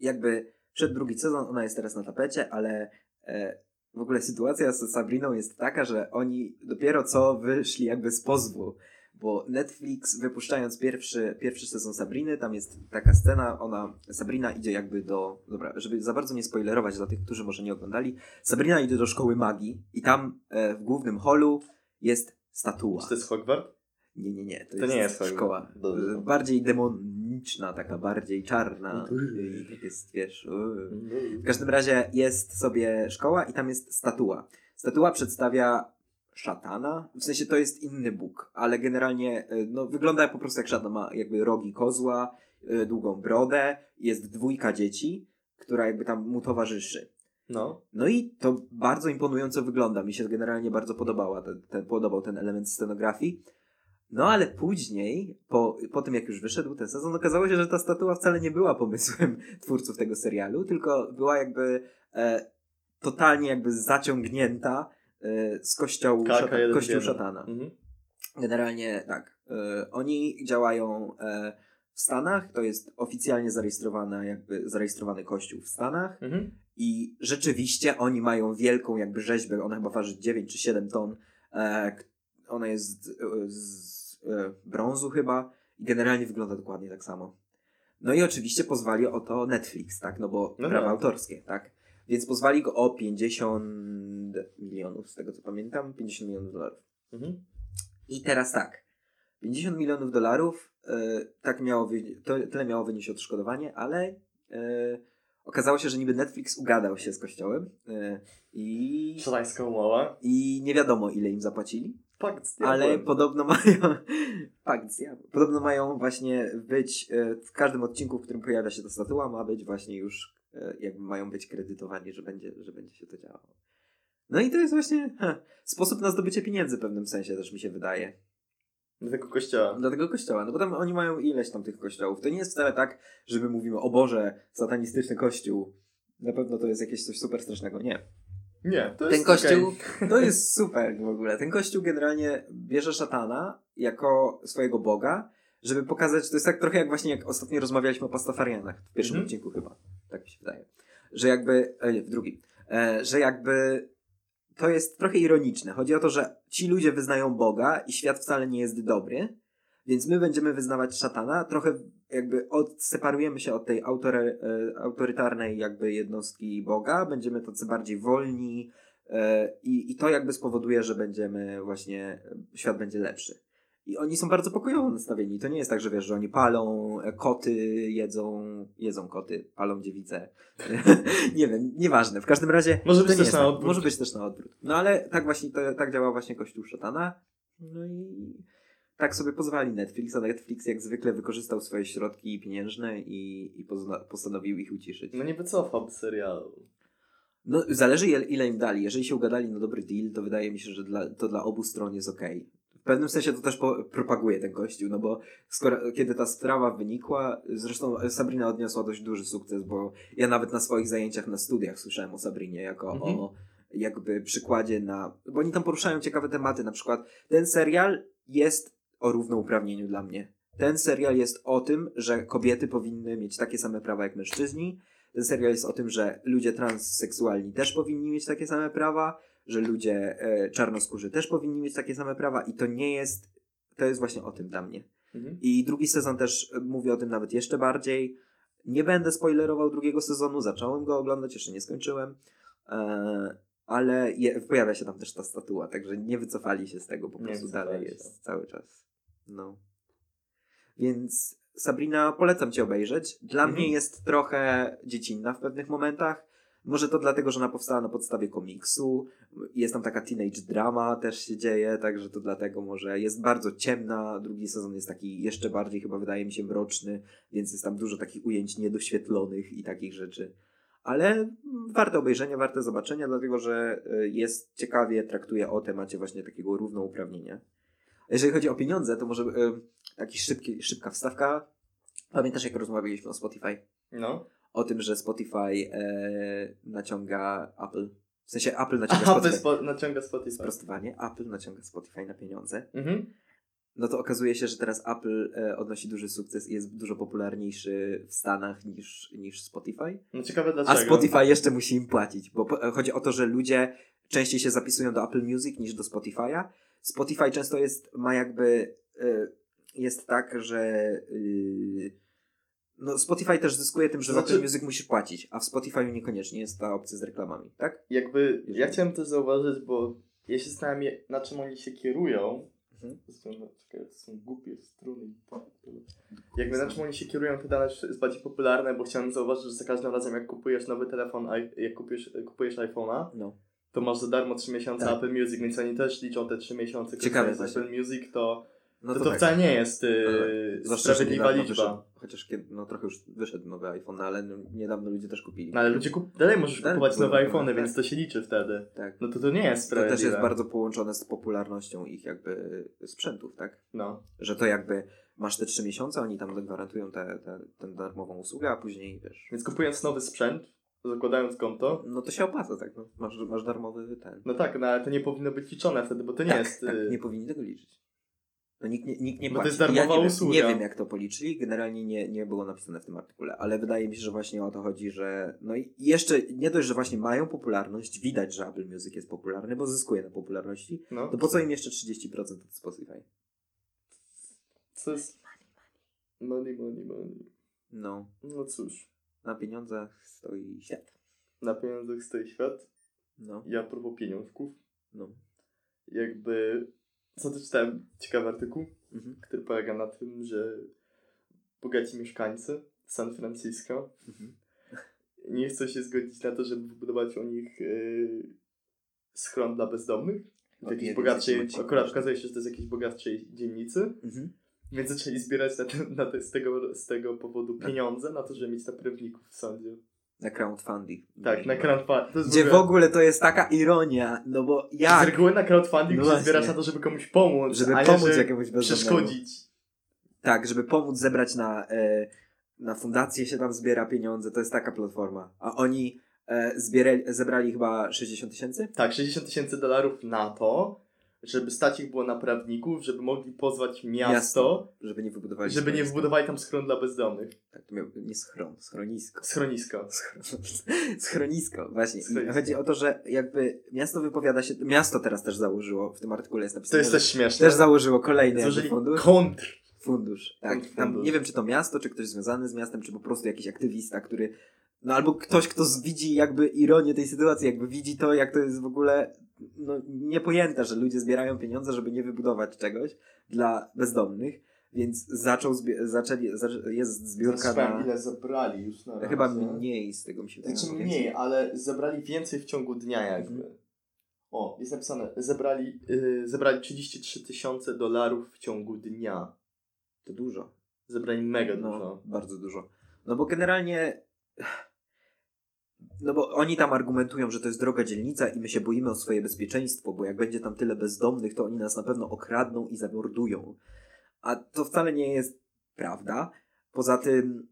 jakby przed drugi sezon, ona jest teraz na tapecie, ale e, w ogóle sytuacja z Sabriną jest taka, że oni dopiero co wyszli jakby z pozwu, bo Netflix wypuszczając pierwszy, pierwszy sezon Sabriny, tam jest taka scena, ona, Sabrina idzie jakby do, dobra, żeby za bardzo nie spoilerować dla tych, którzy może nie oglądali, Sabrina idzie do szkoły magii i tam e, w głównym holu jest statua. Czy to jest Hogwart? Nie, nie, nie. To, To jest, nie jest szkoła. Dobrze. E, Bardziej demoniczna, taka bardziej czarna. Uy. I tak jest, wiesz. uy. W każdym razie jest sobie szkoła i tam jest statua. Statua przedstawia szatana, w sensie to jest inny bóg, ale generalnie e, no, wygląda po prostu jak szatan. Ma jakby rogi kozła, e, długą brodę, jest dwójka dzieci, która jakby tam mu towarzyszy. No. No i to bardzo imponująco wygląda. Mi się generalnie bardzo podobała ten, ten, podobał ten element scenografii. No ale później, po, po tym jak już wyszedł ten sezon, okazało się, że ta statua wcale nie była pomysłem twórców tego serialu, tylko była jakby e, totalnie jakby zaciągnięta e, z kościołu, Kaka szata, kościół szatana. Mhm. Generalnie tak. E, oni działają e, w Stanach, to jest oficjalnie zarejestrowana, jakby zarejestrowany kościół w Stanach. Mhm. I rzeczywiście oni mają wielką jakby rzeźbę, ona chyba waży 9 czy 7 ton. E, ona jest z, z e, brązu chyba i generalnie wygląda dokładnie tak samo. No i oczywiście pozwali o to Netflix, tak? No bo No prawa tak. autorskie, tak? Więc pozwali go o 50 milionów, z tego co pamiętam, 50 milionów dolarów. Mhm. I teraz tak. 50 milionów dolarów, e, tak miało, to, tyle miało wynieść odszkodowanie, ale e, okazało się, że niby Netflix ugadał się z kościołem e, i, Szatańska umowa. i nie wiadomo ile im zapłacili, Pakt z ale podobno mają pakt z diabłem. Podobno mają właśnie być e, w każdym odcinku, w którym pojawia się ta statua, ma być właśnie już e, jakby mają być kredytowani, że będzie, że będzie się to działo. No i to jest właśnie ha, sposób na zdobycie pieniędzy w pewnym sensie też mi się wydaje. Do tego kościoła. Do tego kościoła. No bo tam oni mają ileś tam tych kościołów. To nie jest wcale tak, że my mówimy, o Boże, satanistyczny kościół. Na pewno to jest jakieś coś super strasznego. Nie. Nie, to Ten jest kościół okej. to jest super w ogóle. Ten kościół generalnie bierze szatana jako swojego boga, żeby pokazać, to jest tak trochę jak właśnie jak ostatnio rozmawialiśmy o pastafarianach w pierwszym Mhm. odcinku chyba. Tak mi się wydaje. Że jakby, e, nie, w drugim. E, że jakby to jest trochę ironiczne. Chodzi o to, że ci ludzie wyznają Boga i świat wcale nie jest dobry, więc my będziemy wyznawać szatana, trochę jakby odseparujemy się od tej autory, e, autorytarnej jakby jednostki Boga, będziemy tacy bardziej wolni e, i, i to jakby spowoduje, że będziemy właśnie, e, świat będzie lepszy. I oni są bardzo pokojowo nastawieni. To nie jest tak, że wiesz, że oni palą e, koty, jedzą, jedzą koty, palą dziewice. nie wiem, nieważne. W każdym razie. Może być też na tak. odwrót. Może być też na odwrót. No ale tak właśnie, to, tak działa właśnie Kościół Szatana. No i tak sobie pozwali Netflix, a Netflix jak zwykle wykorzystał swoje środki pieniężne i, i pozna- postanowił ich uciszyć. No nie wycofam serialu. No, zależy ile, im dali. Jeżeli się ugadali na dobry deal, to wydaje mi się, że dla, to dla obu stron jest okej. W pewnym sensie to też po, propaguje ten kościół, no bo skoro, kiedy ta sprawa wynikła, zresztą Sabrina odniosła dość duży sukces, bo ja nawet na swoich zajęciach na studiach słyszałem o Sabrinie jako Mhm. o jakby przykładzie na... Bo oni tam poruszają ciekawe tematy, na przykład ten serial jest o równouprawnieniu dla mnie. Ten serial jest o tym, że kobiety powinny mieć takie same prawa jak mężczyźni, ten serial jest o tym, że ludzie transseksualni też powinni mieć takie same prawa, że ludzie e, czarnoskórzy też powinni mieć takie same prawa i to nie jest, to jest właśnie o tym dla mnie. Mhm. I drugi sezon też e, mówi o tym nawet jeszcze bardziej. Nie będę spoilerował drugiego sezonu, zacząłem go oglądać, jeszcze nie skończyłem, e, ale je, pojawia się tam też ta statua, także nie wycofali się z tego, po prostu dalej się. jest cały czas. No. Więc Sabrina, polecam ci obejrzeć. Dla Mhm. mnie jest trochę dziecinna w pewnych momentach. Może to dlatego, że ona powstała na podstawie komiksu. Jest tam taka teenage drama też się dzieje, także to dlatego może jest bardzo ciemna. Drugi sezon jest taki jeszcze bardziej chyba wydaje mi się mroczny, więc jest tam dużo takich ujęć niedoświetlonych i takich rzeczy. Ale warte obejrzenia, warte zobaczenia, dlatego że y, jest ciekawie, traktuje o temacie właśnie takiego równouprawnienia. Jeżeli chodzi o pieniądze, to może y, taki szybki, szybka wstawka. Pamiętasz, jak rozmawialiśmy o Spotify? No. O tym, że Spotify e, naciąga Apple. W sensie Apple naciąga Spotify. spo, naciąga Spotify. Sprostowanie. Apple naciąga Spotify na pieniądze. Mhm. No to okazuje się, że teraz Apple e, odnosi duży sukces i jest dużo popularniejszy w Stanach niż, niż Spotify. No ciekawe A dlaczego. Spotify jeszcze musi im płacić, bo po, chodzi o to, że ludzie częściej się zapisują do Apple Music niż do Spotify'a. Spotify często jest, ma jakby, y, jest tak, że y, no Spotify też zyskuje tym, że Znaczy- Apple Music musisz płacić, a w Spotify'u niekoniecznie jest ta opcja z reklamami, tak? Jakby, ja Jeżeli- chciałem też zauważyć, bo ja się zastanawiam, na czym oni się kierują. Mhm. Zresztą, Czekaj, to są głupie strony. tak. Jakby na czym oni się kierują, te dane jest bardziej popularne, bo chciałem zauważyć, że za każdym razem jak kupujesz nowy telefon, jak kupujesz, kupujesz iPhone'a, No. to masz za darmo 3 miesiące Tak. Apple Music, więc oni też liczą te 3 miesiące Ciekawe z. Apple Music, to, No to, to, tak. wcale nie jest yy, sprawiedliwa liczba. Wyszedł, chociaż kiedy, no trochę już wyszedł nowy iPhone, ale no, niedawno ludzie też kupili. No ale ludzie kup- dalej możesz Dalej kupować nowe iPhony, tak. więc to się liczy wtedy. Tak. No to to nie jest To sprawiedliwe. też jest bardzo połączone z popularnością ich jakby sprzętów, tak? No. Że to jakby masz te trzy miesiące, oni tam gwarantują tę te, tę darmową usługę, a później wiesz. Więc kupując nowy sprzęt, zakładając konto, No to się opłaca, tak? No. Masz, masz darmowy ten. no tak, no ale to nie powinno być liczone wtedy, bo to nie tak, jest... tak, yy, nie powinni tego liczyć. No nikt nie, nikt nie Bo to płaci. jest darmowa ja nie wiem, usługa. Nie wiem, jak to policzyli. Generalnie nie, nie było napisane w tym artykule, ale wydaje mi się, że właśnie o to chodzi, że no i jeszcze nie dość, że właśnie mają popularność, widać, że Apple Music jest popularny, bo zyskuje na popularności, No, to po co im jeszcze 30% od Spotify? co jest... Money, money, money. No, No cóż, na pieniądzach stoi świat. na pieniądzach stoi świat. No, Ja propos pieniążków, no. jakby... Co to czytałem? Ciekawy artykuł, Mhm. który polega na tym, że bogaci mieszkańcy San Francisco Mhm. nie chcą się zgodzić na to, żeby wybudować u nich yy, schron dla bezdomnych. W jakiejś bogatszej, akurat okazuje się, że to jest jakiejś bogatszej dzielnicy, Mhm. więc zaczęli zbierać na te, na te, z, tego, z tego powodu pieniądze na to, żeby mieć naprawików w sądzie. Na crowdfunding. Tak, na crowdfunding. Gdzie w w ogóle, to jest taka ironia, no bo z jak? reguły na crowdfunding No się zbierasz na to, żeby komuś pomóc, Żeby a nie, pomóc żeby jakiemuś przeszkodzić. Tak, żeby pomóc zebrać na, e, na fundację się tam zbiera pieniądze, to jest taka platforma. A oni e, zbierali, zebrali chyba 60 tysięcy? Tak, 60 tysięcy dolarów na to, żeby stać ich było na prawników, żeby mogli pozwać miasto, Żeby nie wybudowali żeby nie wybudowali tam schron dla bezdomnych. Tak, to miał, nie schron, schronisko. Schronisko. Schronisko, właśnie. Schronisko. chodzi o to, że jakby miasto wypowiada się, miasto teraz też założyło, w tym artykule jest To napisane, jest że też śmieszne. też założyło kolejny fundusz. kontr. Fundusz, tak. Fundusz. Tam nie wiem, czy to miasto, czy ktoś związany z miastem, czy po prostu jakiś aktywista, który. No albo ktoś, kto widzi jakby ironię tej sytuacji, jakby widzi to, jak to jest w ogóle no, niepojęta, że ludzie zbierają pieniądze, żeby nie wybudować czegoś dla bezdomnych, więc zaczął zbie- zaczęli, zaczę- jest zbiórka na... ile zebrali już na Chyba razie. mniej z tego mi się wydaje. Znaczy więcej. mniej, ale zebrali więcej w ciągu dnia jakby. Mhm. O, jest napisane, zebrali, yy, zebrali 33 tysiące dolarów w ciągu dnia. To dużo. Zebrali mega No, dużo. bardzo dużo. No bo generalnie. No bo oni tam argumentują, że to jest droga dzielnica i my się boimy o swoje bezpieczeństwo, bo jak będzie tam tyle bezdomnych, to oni nas na pewno okradną i zamordują. A to wcale nie jest prawda. Poza tym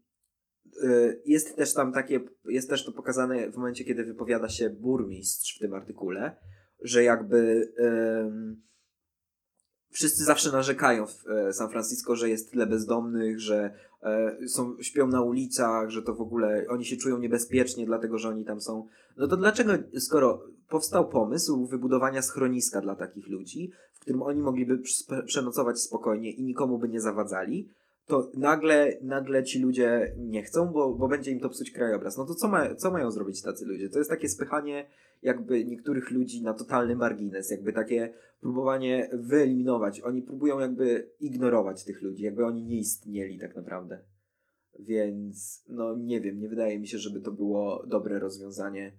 y, jest też tam takie, jest też to pokazane w momencie, kiedy wypowiada się burmistrz w tym artykule, że jakby wszyscy zawsze narzekają w e, San Francisco, że jest tyle bezdomnych, że e, są, śpią na ulicach, że to w ogóle oni się czują niebezpiecznie, dlatego że oni tam są. No to dlaczego, skoro powstał pomysł wybudowania schroniska dla takich ludzi, w którym oni mogliby przenocować spokojnie i nikomu by nie zawadzali, to nagle, nagle ci ludzie nie chcą, bo, bo będzie im to psuć krajobraz. No to co, ma, co mają zrobić tacy ludzie? To jest takie spychanie jakby niektórych ludzi na totalny margines, jakby takie próbowanie wyeliminować. Oni próbują jakby ignorować tych ludzi, jakby oni nie istnieli tak naprawdę. Więc no nie wiem, nie wydaje mi się, żeby to było dobre rozwiązanie.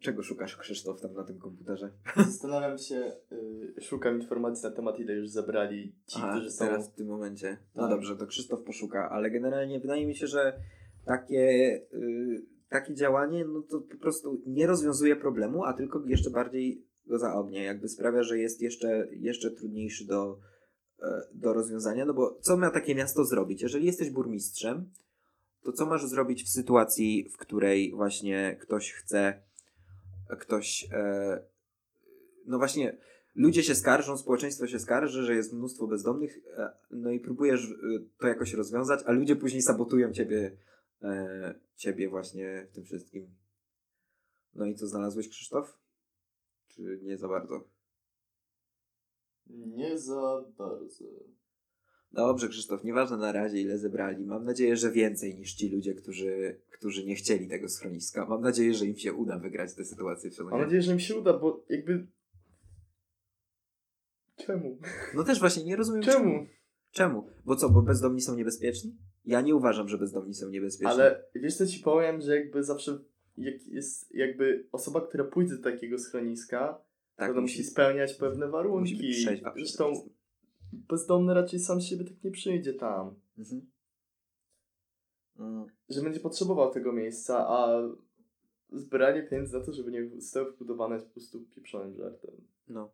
Czego szukasz, Krzysztof, tam na tym komputerze? Zastanawiam się, yy, szukam informacji na temat, ile już zebrali ci, Aha, którzy są... teraz w tym momencie. No Tak. dobrze, to Krzysztof poszuka, ale generalnie wydaje mi się, że takie, y, takie działanie no to po prostu nie rozwiązuje problemu, a tylko jeszcze bardziej go zaognia. Jakby sprawia, że jest jeszcze, jeszcze trudniejszy do, e, do rozwiązania. No bo co ma takie miasto zrobić? Jeżeli jesteś burmistrzem, to co masz zrobić w sytuacji, w której właśnie ktoś chce, ktoś, e, no właśnie, ludzie się skarżą, społeczeństwo się skarży, że jest mnóstwo bezdomnych, e, no i próbujesz to jakoś rozwiązać, a ludzie później sabotują ciebie, e, ciebie właśnie w tym wszystkim. No i co znalazłeś, Krzysztof? Czy nie za bardzo? Nie za bardzo. Dobrze, Krzysztof, nieważne na razie ile zebrali. Mam nadzieję, że więcej niż ci ludzie, którzy, którzy nie chcieli tego schroniska. Mam nadzieję, że im się uda wygrać tę sytuację. co Mam nadzieję, że im się uda, bo jakby... Czemu? No też właśnie nie rozumiem Czemu? Czemu? Bo co, bo bezdomni są niebezpieczni? Ja nie uważam, że bezdomni są niebezpieczni. Ale wiesz co ci powiem, że jakby zawsze jak jest jakby osoba, która pójdzie do takiego schroniska, tak, to musi spełniać pewne musi warunki. być trzeźwa przede Zresztą bezdomny raczej sam z siebie tak nie przyjdzie tam. Mhm. Mm, Że będzie potrzebował tego miejsca, a zbieranie pieniędzy za to, żeby nie zostało wbudowane jest po prostu pieprzonym żartem. No.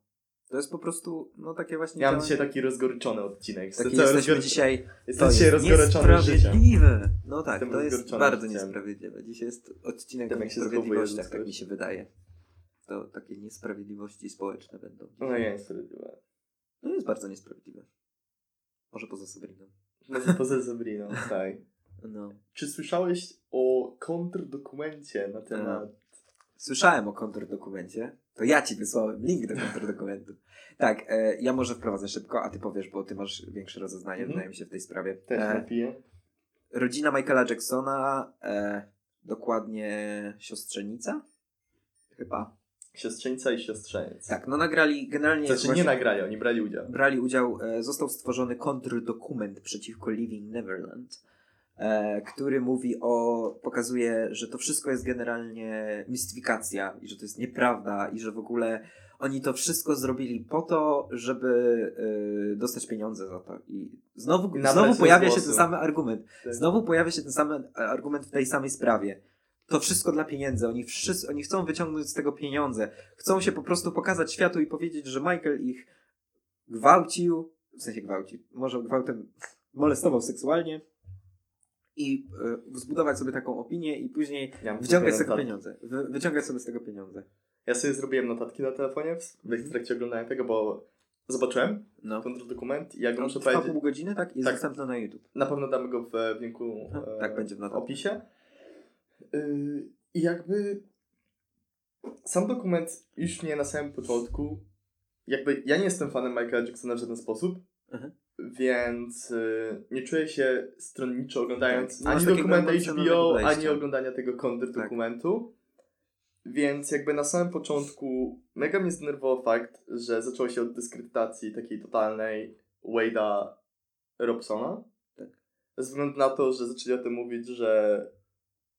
To jest po prostu, no takie właśnie Ja mam działanie- dzisiaj taki rozgoryczony odcinek. Jestem Taki jesteśmy rozgor- dzisiaj... Jestem dzisiaj rozgoryczony niesprawiedliwe. No tak, Jestem to jest bardzo życiem. niesprawiedliwe. Dzisiaj jest odcinek Tym, o niesprawiedliwościach, tak mi się wydaje. To takie niesprawiedliwości społeczne będą. No nie jest sprawiedliwe. No jest bardzo niesprawiedliwe. Może poza Sabriną. Może poza Sabriną, tak. No. Czy słyszałeś o kontrdokumencie na temat... Słyszałem o kontrdokumencie. To ja ci wysłałem link do kontrdokumentu. Tak, e, ja może wprowadzę szybko, a ty powiesz, bo ty masz większe rozeznanie, Mhm. wydaje mi się, w tej sprawie. Też E, napiję. rodzina Michaela Jacksona, e, dokładnie siostrzenica? Chyba. Siostrzeńca i siostrzeniec. Tak, no nagrali generalnie. Znaczy właśnie nie nagrali, oni brali udział. Brali udział, e, został stworzony kontrdokument przeciwko Living Neverland, który mówi o, pokazuje, że to wszystko jest generalnie mistyfikacja i że to jest nieprawda i że w ogóle oni to wszystko zrobili po to, żeby e, dostać pieniądze za to. I znowu, nabrać znowu pojawia się ten sam argument. Tak. Znowu pojawia się ten sam e, argument w tej samej sprawie. To wszystko dla pieniędzy. Oni, wszyscy, oni chcą wyciągnąć z tego pieniądze. Chcą się po prostu pokazać światu i powiedzieć, że Michael ich gwałcił, w sensie gwałcił, może gwałtem molestował seksualnie i y, zbudować sobie taką opinię i później Ja wyciągać z tego pieniądze. Wy, wyciągać sobie z tego pieniądze. Ja sobie zrobiłem notatki na telefonie w, w trakcie oglądania tego, bo zobaczyłem No. kontrdokument i ja go On muszę trwa powiedzieć. pół godziny, tak? Jest Tak. dostępny na YouTube. Na pewno damy go w, w linku e, tak, będzie w opisie. Yy, I jakby sam dokument już mnie na samym początku, jakby ja nie jestem fanem Michaela Jacksona w żaden sposób, Mhm. więc y, nie czuję się stronniczo oglądając Tak, ani emocjonalnego HBO, ani oglądania tego kontrdokumentu. Więc jakby na samym początku mega mnie zdenerwował fakt, że zaczęło się od dyskredytacji takiej totalnej Wade'a Robsona. Tak. Ze względu na to, że zaczęli o tym mówić, że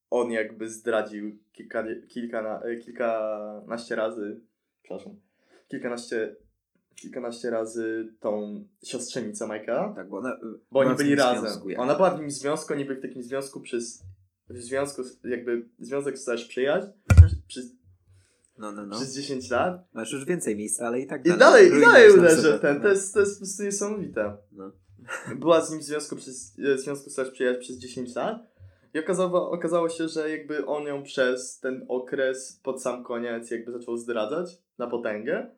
on jakby zdradził kilka, kilka, kilkanaście razy, przepraszam, kilkanaście, kilkanaście razy tą siostrzenicę Michaela. Tak, bo ona. Bo oni w byli razem. związku, jak- Ona była w nim związku, oni byli w takim związku przez. W związku, jakby związek slash przyjaźń przez, No, no, no. przez 10 lat. Masz już więcej miejsca, ale i tak I dalej. dalej, i dalej uderzę ten. No. To jest, to jest po prostu niesamowite. No. Była z nim w związku, przez, e, związku slash przyjaźń przez 10 lat. I okazało, okazało się, że jakby on ją przez ten okres pod sam koniec jakby zaczął zdradzać na potęgę.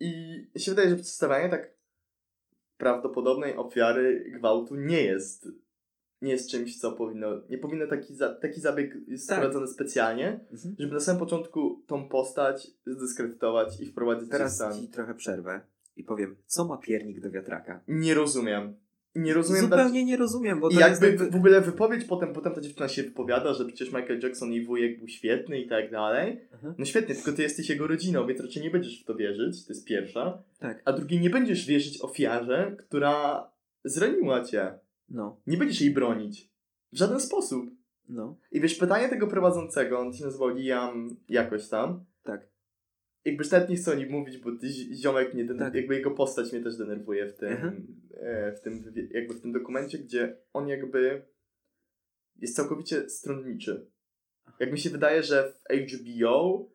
I się wydaje, że przedstawianie tak prawdopodobnej ofiary gwałtu nie jest nie jest czymś, co powinno, nie powinno taki, za, taki zabieg jest Tak. wprowadzony specjalnie, Mhm. żeby na samym początku tą postać zdyskredytować i wprowadzić Teraz w stan. trochę przerwę i powiem, co ma piernik do wiatraka? Nie rozumiem. Nie rozumiem. Zupełnie nie rozumiem, bo I jakby w ogóle wypowiedź potem, potem ta dziewczyna się wypowiada, że przecież Michael Jackson i wujek był świetny i tak dalej. Aha. No świetnie, tylko ty jesteś jego rodziną, więc raczej nie będziesz w to wierzyć, to jest pierwsza. Tak. A drugie, nie będziesz wierzyć ofiarze, która zraniła cię. No, Nie będziesz jej bronić. W żaden sposób. no, I wiesz, pytanie tego prowadzącego, on się nazywał Liam jakoś tam. tak. Jakby nawet nie chcę o nim mówić, bo ziomek mnie, den- Tak. jakby jego postać mnie też denerwuje w tym, Mhm. e, w tym, jakby w tym dokumencie, gdzie on jakby jest całkowicie stronniczy. Jak mi się wydaje, że w HBO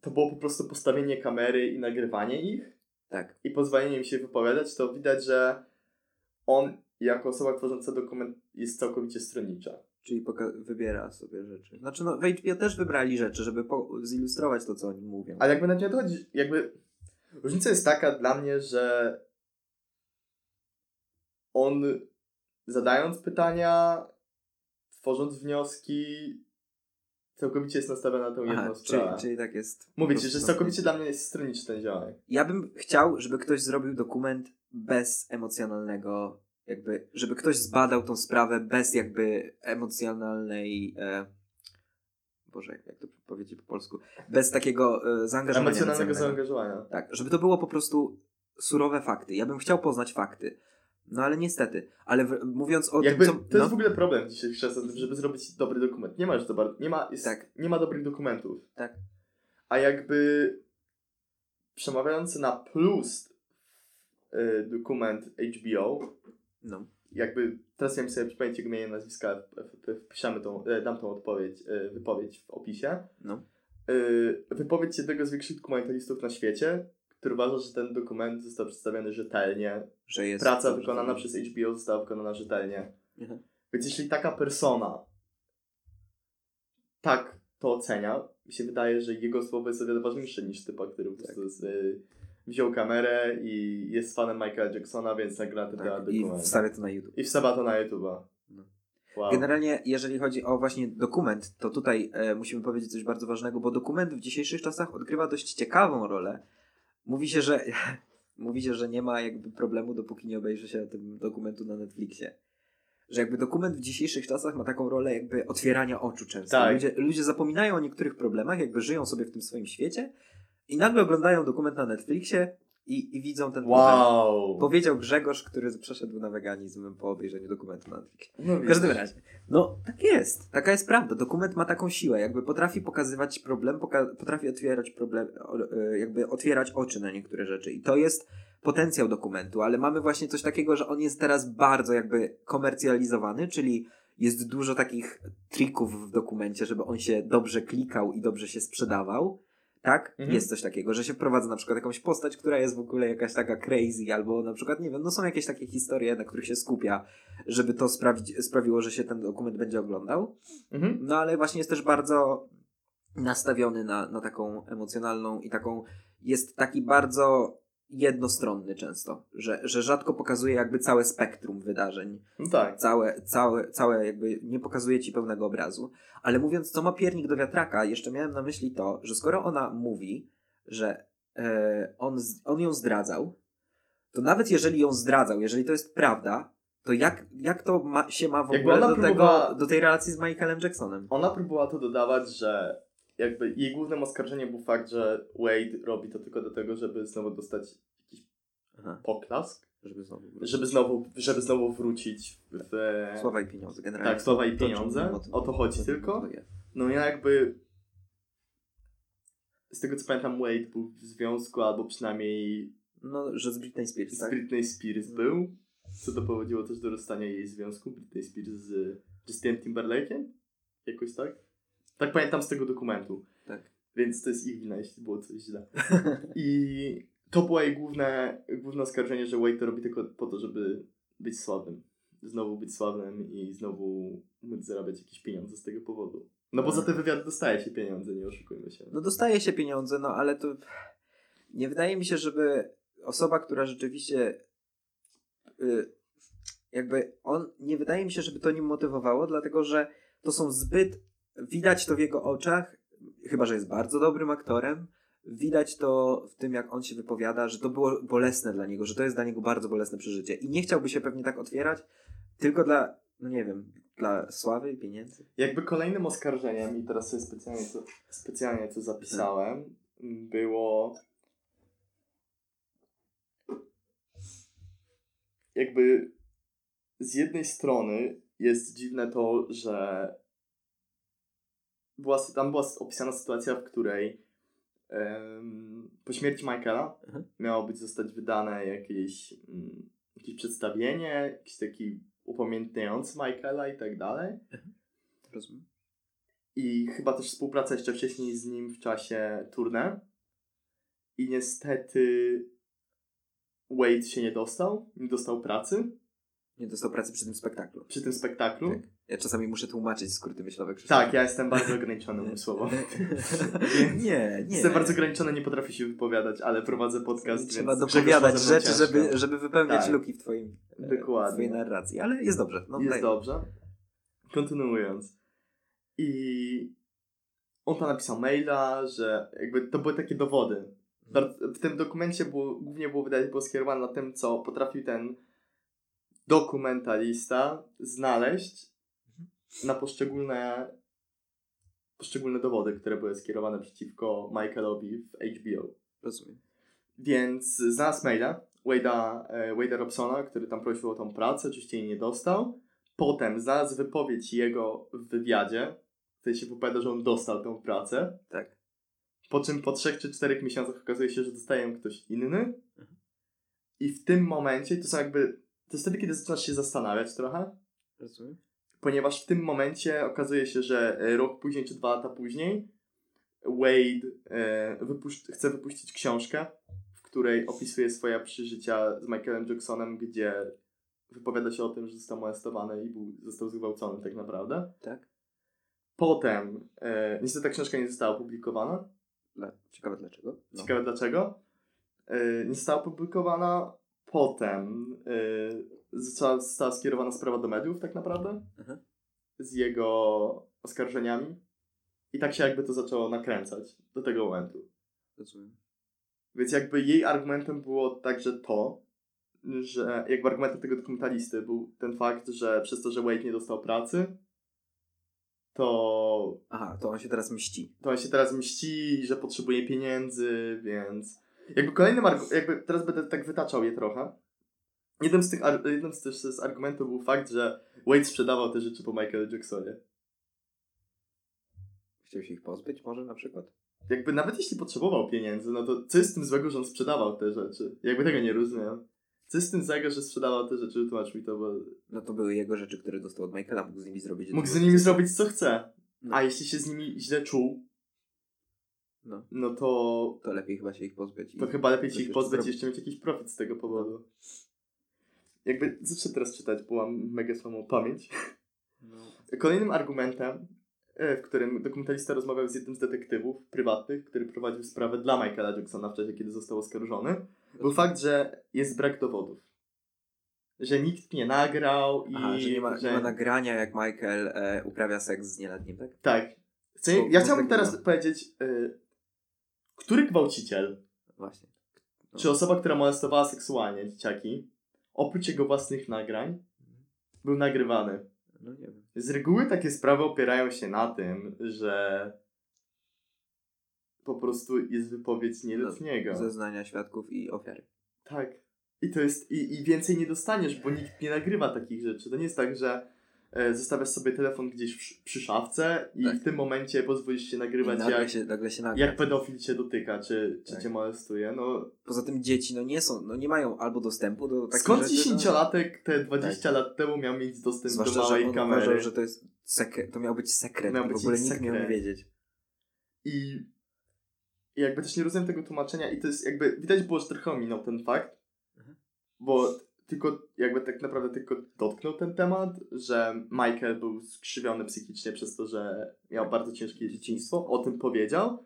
to było po prostu postawienie kamery i nagrywanie ich Tak. i pozwolenie im się wypowiadać, to widać, że on jako osoba tworząca dokument jest całkowicie stronnicza. Czyli poka- wybiera sobie rzeczy. Znaczy, no, w HBO też wybrali rzeczy, żeby po- zilustrować to, co oni mówią. Ale jakby na nie odchodzi, jakby różnica jest taka dla mnie, że on zadając pytania, tworząc wnioski, całkowicie jest nastawiony na tą jedną Aha, czyli, sprawę. czyli tak jest. Mówię ci, że całkowicie dla mnie jest stronniczy ten ziomek. Ja bym chciał, żeby ktoś zrobił dokument bez emocjonalnego, jakby, żeby ktoś zbadał tą sprawę bez jakby emocjonalnej. E, Boże, jak to powiedzieć po polsku? Bez takiego e, zaangażowania. Emocjonalnego zaangażowania. Tak, żeby to było po prostu surowe fakty. Ja bym chciał poznać fakty. No ale niestety. Ale w, mówiąc o Jakby, tym, co. to no, jest w ogóle problem dzisiejszych czasach, żeby zrobić dobry dokument. Nie ma już to bardzo, nie ma, jest, Tak. nie ma dobrych dokumentów. Tak. A jakby przemawiający na plus y, dokument HBO, no. jakby teraz ja sobie przypomnieć jego imię, nazwiska, wpiszemy tą, e, dam tą odpowiedź, e, wypowiedź w opisie. No. Y, Wypowiedź jednego z większych dokumentalistów na świecie, który uważa, że ten dokument został przedstawiony rzetelnie. Że jest. Praca wykonana przez HBO została wykonana rzetelnie. Mhm. Więc jeśli taka persona tak to ocenia, mi się wydaje, że jego słowo jest o wiele ważniejsze niż typa, który po Tak. prostu z, y, wziął kamerę i jest fanem Michaela Jacksona, więc nagra ten Tak, I dokument. wstawia to na YouTube. I wstawia to na YouTube'a. No. Wow. Generalnie, jeżeli chodzi o właśnie dokument, to tutaj e, musimy powiedzieć coś bardzo ważnego, bo dokument w dzisiejszych czasach odgrywa dość ciekawą rolę. Mówi się, że mówi się, że nie ma jakby problemu, dopóki nie obejrzy się tym dokumentu na Netflixie. Że jakby dokument w dzisiejszych czasach ma taką rolę jakby otwierania oczu często. Tak. Ludzie, ludzie zapominają o niektórych problemach, jakby żyją sobie w tym swoim świecie i nagle oglądają dokument na Netflixie i, i widzą ten. Wow. Powiedział Grzegorz, który przeszedł na weganizm po obejrzeniu dokumentu na Netflixie. No W każdym razie. No, tak jest. Taka jest prawda. Dokument ma taką siłę. Jakby potrafi pokazywać problem, poka- potrafi otwierać problem, e, jakby otwierać oczy na niektóre rzeczy. I to jest potencjał dokumentu, ale mamy właśnie coś takiego, że on jest teraz bardzo jakby komercjalizowany, czyli jest dużo takich trików w dokumencie, żeby on się dobrze klikał i dobrze się sprzedawał. Tak? Mhm. Jest coś takiego, że się wprowadza na przykład jakąś postać, która jest w ogóle jakaś taka crazy, albo na przykład, nie wiem, no są jakieś takie historie, na których się skupia, żeby to sprawić, sprawiło, że się ten dokument będzie oglądał. Mhm. No ale właśnie jest też bardzo nastawiony na, na taką emocjonalną i taką, jest taki bardzo jednostronny często, że, że rzadko pokazuje jakby całe spektrum wydarzeń No tak. całe, całe, całe jakby nie pokazuje ci pełnego obrazu. Ale mówiąc, co ma piernik do wiatraka, jeszcze miałem na myśli to, że skoro ona mówi, że e, on, on ją zdradzał, to nawet jeżeli ją zdradzał, jeżeli to jest prawda, to jak, jak to ma, się ma w ogóle do, tego, do tej relacji z Michaelem Jacksonem? Ona próbowała to dodawać, że jakby jej głównym oskarżeniem był fakt, że Wade robi to tylko do tego, żeby znowu dostać jakiś Aha, poklask, żeby znowu... żeby znowu, żeby znowu wrócić w... Słowa i pieniądze generalnie. Tak, słowa i pieniądze. czym moty- O to chodzi tym tylko. No ja jakby z tego co pamiętam Wade był w związku, albo przynajmniej No, że z Britney Spears, z tak? Britney Spears był, co doprowadziło też do rozstania jej związku Britney Spears z Justinem Timberlake'em, jakoś tak? Tak pamiętam z tego dokumentu. Tak. Więc to jest ich wina, jeśli było coś źle. I to było jej główne, główne oskarżenie, że Wade to robi tylko po to, żeby być sławnym. Znowu być sławnym i znowu móc zarabiać jakieś pieniądze z tego powodu. No bo za te wywiady dostaje się pieniądze, nie oszukujmy się. No dostaje się pieniądze, no ale to nie wydaje mi się, żeby osoba, która rzeczywiście y, jakby on, nie wydaje mi się, żeby to nim motywowało, dlatego że to są zbyt, widać to w jego oczach, chyba, że jest bardzo dobrym aktorem, widać to w tym, jak on się wypowiada, że to było bolesne dla niego, że to jest dla niego bardzo bolesne przeżycie. I nie chciałby się pewnie tak otwierać, tylko dla, no nie wiem, dla sławy i pieniędzy. Jakby kolejnym oskarżeniem, i teraz sobie specjalnie to, specjalnie to zapisałem, było jakby z jednej strony jest dziwne to, że była, tam była opisana sytuacja, w której em, po śmierci Michaela Mhm. miało być zostać wydane jakieś, mm, jakieś przedstawienie, jakiś taki upamiętniający Michaela i tak dalej. Rozumiem. I chyba też współpraca jeszcze wcześniej z nim w czasie tournée. I niestety Wade się nie dostał, nie dostał pracy Nie dostał pracy przy tym spektaklu. przy tym spektaklu. Tak. Ja czasami muszę tłumaczyć skróty myślowe. Tak, ja jestem bardzo ograniczony umysłowo. nie, nie. Jestem bardzo ograniczony, nie potrafię się wypowiadać, ale prowadzę podcast, Trzeba więc dopowiadać rzeczy, ciężko. żeby, żeby wypełniać Tak. luki w twoim e, Dokładnie. w twojej narracji. Ale jest dobrze. No, Jest daj. dobrze. Kontynuując. I on tam napisał maila, że jakby to były takie dowody. Bar- W tym dokumencie było, głównie było wydać było skierowane na tym, co potrafił ten dokumentalista znaleźć na poszczególne poszczególne dowody, które były skierowane przeciwko Michaelowi w HBO. Rozumiem. Więc znalazł maila Wade'a, e, Wade'a Robsona, który tam prosił o tą pracę, oczywiście jej nie dostał. Potem znalazł wypowiedź jego w wywiadzie, w której się wypowiada, że on dostał tą pracę. Tak. Po czym po trzech czy czterech miesiącach okazuje się, że dostaje ją ktoś inny. I w tym momencie, to są jakby, to jest wtedy, kiedy zaczynasz się zastanawiać trochę, Rozumiem. Ponieważ w tym momencie okazuje się, że e, rok później czy dwa lata później Wade e, chce wypuścić książkę, w której opisuje swoje przeżycia z Michaelem Jacksonem, gdzie wypowiada się o tym, że został molestowany i był, został zgwałcony tak naprawdę. Tak. Potem, e, niestety ta książka nie została opublikowana. Dla... Ciekawe dlaczego. No. Ciekawe dlaczego. E, nie została opublikowana. Potem e, została, została skierowana sprawa do mediów tak naprawdę Mhm. z jego oskarżeniami. I tak się jakby to zaczęło nakręcać do tego momentu. Rozumiem. Więc jakby jej argumentem było także to, że jakby argumentem tego dokumentalisty był ten fakt, że przez to, że Wade nie dostał pracy, to Aha, to on się teraz mści. to on się teraz mści, że potrzebuje pieniędzy, więc jakby kolejnym jakby teraz będę tak wytaczał je trochę. Jednym z tych jednym z, też z argumentów był fakt, że Wade sprzedawał te rzeczy po Michael Jacksonie. Chciał się ich pozbyć może na przykład? Jakby nawet jeśli potrzebował pieniędzy, no to co jest z tym złego, że on sprzedawał te rzeczy? Jakby tego nie rozumiem. Co jest z tym złego, że sprzedawał te rzeczy? Tłumacz mi to, bo No to były jego rzeczy, które dostał od Michaela, mógł z nimi zrobić. mógł z nimi zrobić co chce. No. A jeśli się z nimi źle czuł, No, no to to lepiej chyba się ich pozbyć. To chyba lepiej się ich pozbyć i jeszcze mieć jakiś profit z tego powodu. Jakby zacznę teraz czytać, bo mam mega słabą pamięć. No. Kolejnym argumentem, e, w którym dokumentalista rozmawiał z jednym z detektywów prywatnych, który prowadził sprawę dla Michaela Jacksona w czasie, kiedy został oskarżony, był fakt, że jest brak dowodów. Że nikt nie nagrał i Aha, że nie ma, nie ma nagrania, jak Michael e, uprawia seks z nieletnim, tak? Tak. Bo- ja chciałbym teraz powiedzieć, e, który gwałciciel Właśnie. No. Czy osoba, która molestowała seksualnie dzieciaki, oprócz jego własnych nagrań, był nagrywany? No nie wiem. Z reguły takie sprawy opierają się na tym, że po prostu jest wypowiedź nieletniego. No, zeznania świadków i ofiary. Tak. I to jest, i, i więcej nie dostaniesz, bo nikt nie nagrywa takich rzeczy. To nie jest tak, że zostawiasz sobie telefon gdzieś w, przy szafce i Tak. w tym momencie pozwolisz się nagrywać, nagle jak, się, nagle się nagra. jak pedofil cię dotyka, czy, czy Tak. cię molestuje. No, Poza tym dzieci no nie są, no nie mają albo dostępu do takich skąd rzeczy, no. 10-latek te 20 lat temu miał mieć dostęp Zwłaszcza, do że małej on kamery? uważał, że to jest sekret, to miał być sekret, Miał w być ogóle ich nikt miał nie sekret. wiedzieć. I, I jakby też nie rozumiem tego tłumaczenia i to jest jakby, widać było, że trochę ominął ten fakt, Mhm. bo tylko, jakby tak naprawdę tylko dotknął ten temat, że Michael był skrzywiony psychicznie przez to, że miał bardzo ciężkie dzieciństwo, o tym powiedział,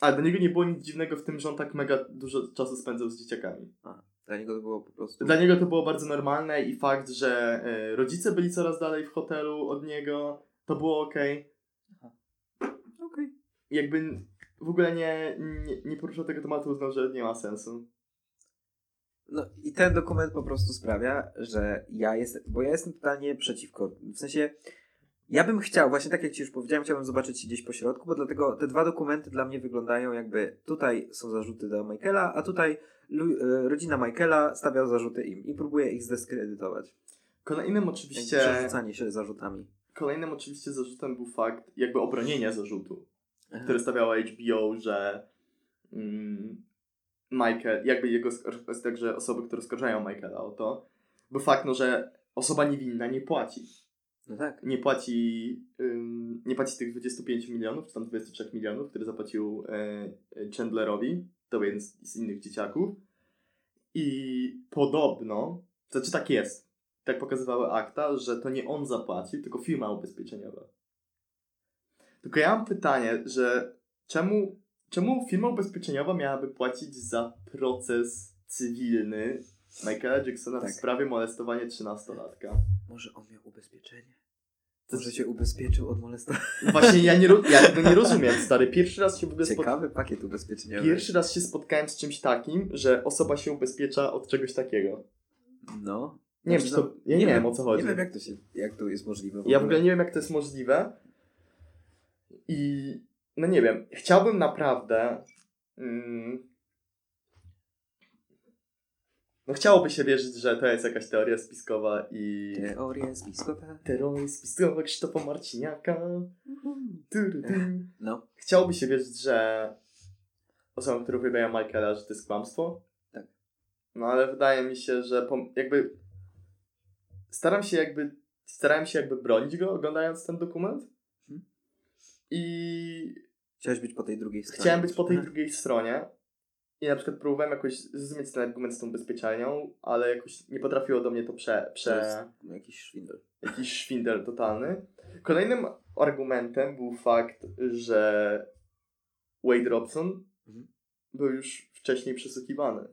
ale do niego nie było nic dziwnego w tym, że on tak mega dużo czasu spędzał z dzieciakami. Dla niego to było po prostu... Dla niego to było bardzo normalne i fakt, że e, rodzice byli coraz dalej w hotelu od niego, to było okej. Okej. jakby w ogóle nie, nie, nie poruszał tego tematu, uznał, że nie ma sensu. No i ten dokument po prostu sprawia, że ja jestem, bo ja jestem totalnie przeciwko. W sensie, ja bym chciał, właśnie tak jak Ci już powiedziałem, chciałbym zobaczyć gdzieś po środku, bo dlatego te dwa dokumenty dla mnie wyglądają jakby tutaj są zarzuty do Michaela, a tutaj e, rodzina Michaela stawia zarzuty im i próbuje ich zdyskredytować. Kolejnym Jakby oczywiście, Przerzucanie się zarzutami. kolejnym oczywiście zarzutem był fakt jakby obronienia zarzutu, Aha. które stawiało HBO, że mm, Michael, jakby jego, także osoby, które oskarżają Michaela o to, był fakt, no, że osoba niewinna nie płaci. No tak. Nie płaci, ym, nie płaci tych 25 milionów, czy tam 23 milionów, które zapłacił e, Chandlerowi, to jeden z, z innych dzieciaków. I podobno, znaczy tak jest, tak pokazywały akta, że to nie on zapłacił, tylko firma ubezpieczeniowa. Tylko ja mam pytanie, że czemu, czemu firma ubezpieczeniowa miałaby płacić za proces cywilny Michaela Jacksona Tak. w sprawie molestowania 13-latka? Może on miał ubezpieczenie? To Może się ubezpieczył od molestowania? Właśnie ja, nie, ja tego nie rozumiem, stary. Pierwszy raz się w ogóle. Ciekawy pakiet ubezpieczeniowy. Pierwszy raz się spotkałem z czymś takim, że osoba się ubezpiecza od czegoś takiego. No. Nie wiem, czy to. Ja nie, wiem o co chodzi. Nie wiem jak to, się, jak to jest możliwe. Ja w ogóle nie wiem, jak to jest możliwe. I no nie wiem, chciałbym naprawdę. Mm, no chciałoby się wierzyć, że to jest jakaś teoria spiskowa i. Teorie spiskowe. Teoria spiskowa Krzysztofa Marciniaka. Tu. No. Chciałoby się wierzyć, że osobą, które uwielbiają Michaela, że to jest kłamstwo. Tak. No ale wydaje mi się, że jakby staram się jakby starałem się jakby bronić go oglądając ten dokument. I Chciałeś być po tej drugiej stronie. chciałem być po tej drugiej stronie. I na przykład próbowałem jakoś zrozumieć ten argument z tą ubezpieczalnią, ale jakoś nie potrafiło do mnie to prze, To prze jest jakiś szwindel. jakiś szwindel totalny. Kolejnym argumentem był fakt, że Wade Robson Mhm. był już wcześniej przesłuchiwany.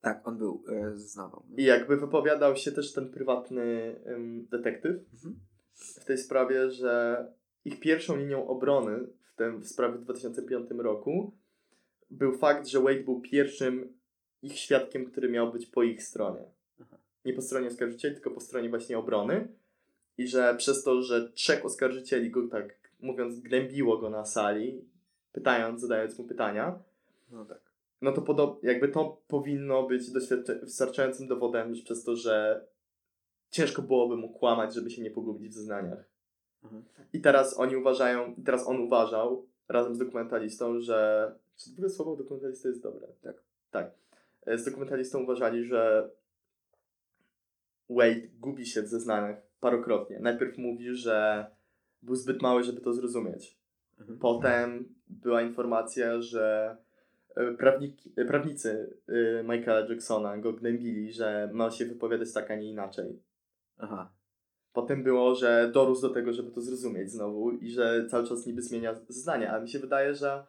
Tak, on był e, zeznawał. I jakby wypowiadał się też ten prywatny ym, detektyw Mhm. w tej sprawie, że ich pierwszą linią obrony w, tym, w sprawie w 2005 roku był fakt, że Wade był pierwszym ich świadkiem, który miał być po ich stronie. Aha. Nie po stronie oskarżycieli, tylko po stronie właśnie obrony. I że przez to, że trzech oskarżycieli go tak mówiąc gnębiło go na sali, pytając, zadając mu pytania, No tak. no to podob, jakby to powinno być wystarczającym dowodem, że przez to, że ciężko byłoby mu kłamać, żeby się nie pogubić w zeznaniach. Mhm. I teraz oni uważają, teraz on uważał razem z dokumentalistą, że. Czy w ogóle słowo dokumentalista jest dobre? Tak. Tak. E, Z dokumentalistą uważali, że Wade gubi się w zeznaniach parokrotnie. Najpierw mówi, że był zbyt mały, żeby to zrozumieć. Mhm. Potem była informacja, że e, prawniki, e, prawnicy Michaela Jacksona go gnębili, że ma się wypowiadać tak, a nie inaczej. Aha. Potem było, że dorósł do tego, żeby to zrozumieć znowu i że cały czas niby zmienia zdania, ale mi się wydaje, że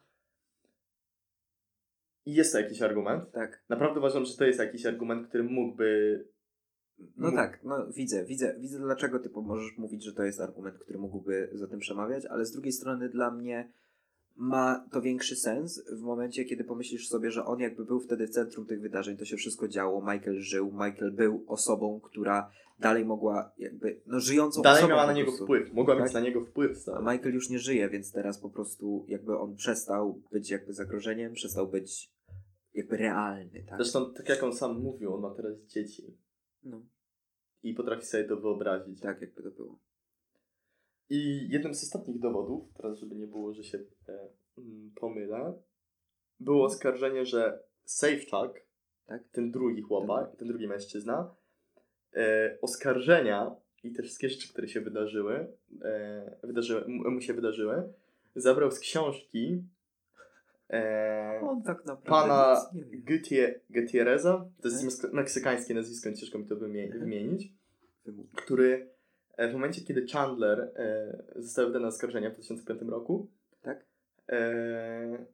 jest to jakiś argument. Tak. Naprawdę uważam, że to jest jakiś argument, który mógłby... No tak, no widzę, widzę, widzę dlaczego ty możesz mówić, że to jest argument, który mógłby za tym przemawiać, ale z drugiej strony dla mnie ma to większy sens w momencie, kiedy pomyślisz sobie, że on jakby był wtedy w centrum tych wydarzeń, to się wszystko działo, Michael żył, Michael był osobą, która dalej mogła jakby, no żyjącą Dalej osobą miała po na niego wpływ. Mogła Tak? mieć na niego wpływ. A Stary. Michael już nie żyje, więc teraz po prostu jakby on przestał być jakby zagrożeniem, przestał być jakby realny, tak? Zresztą, tak jak on sam mówił, on ma teraz dzieci. No, I potrafi sobie to wyobrazić. tak jakby to było. I jednym z ostatnich dowodów, teraz żeby nie było, że się e, mm, pomylę, było oskarżenie, że Safechuck, Tak? ten drugi chłopak, ten drugi mężczyzna, e, oskarżenia i te wszystkie rzeczy, które się wydarzyły, e, wydarzyły mu się wydarzyły, zabrał z książki e, On tak naprawdę pana. Gutie- Gutierreza, to jest Tak. meksykańskie nazwisko, ciężko mi to wymie- wymienić, który w momencie, kiedy Chandler e, został wydany na oskarżenia w 2005 roku, Tak? e,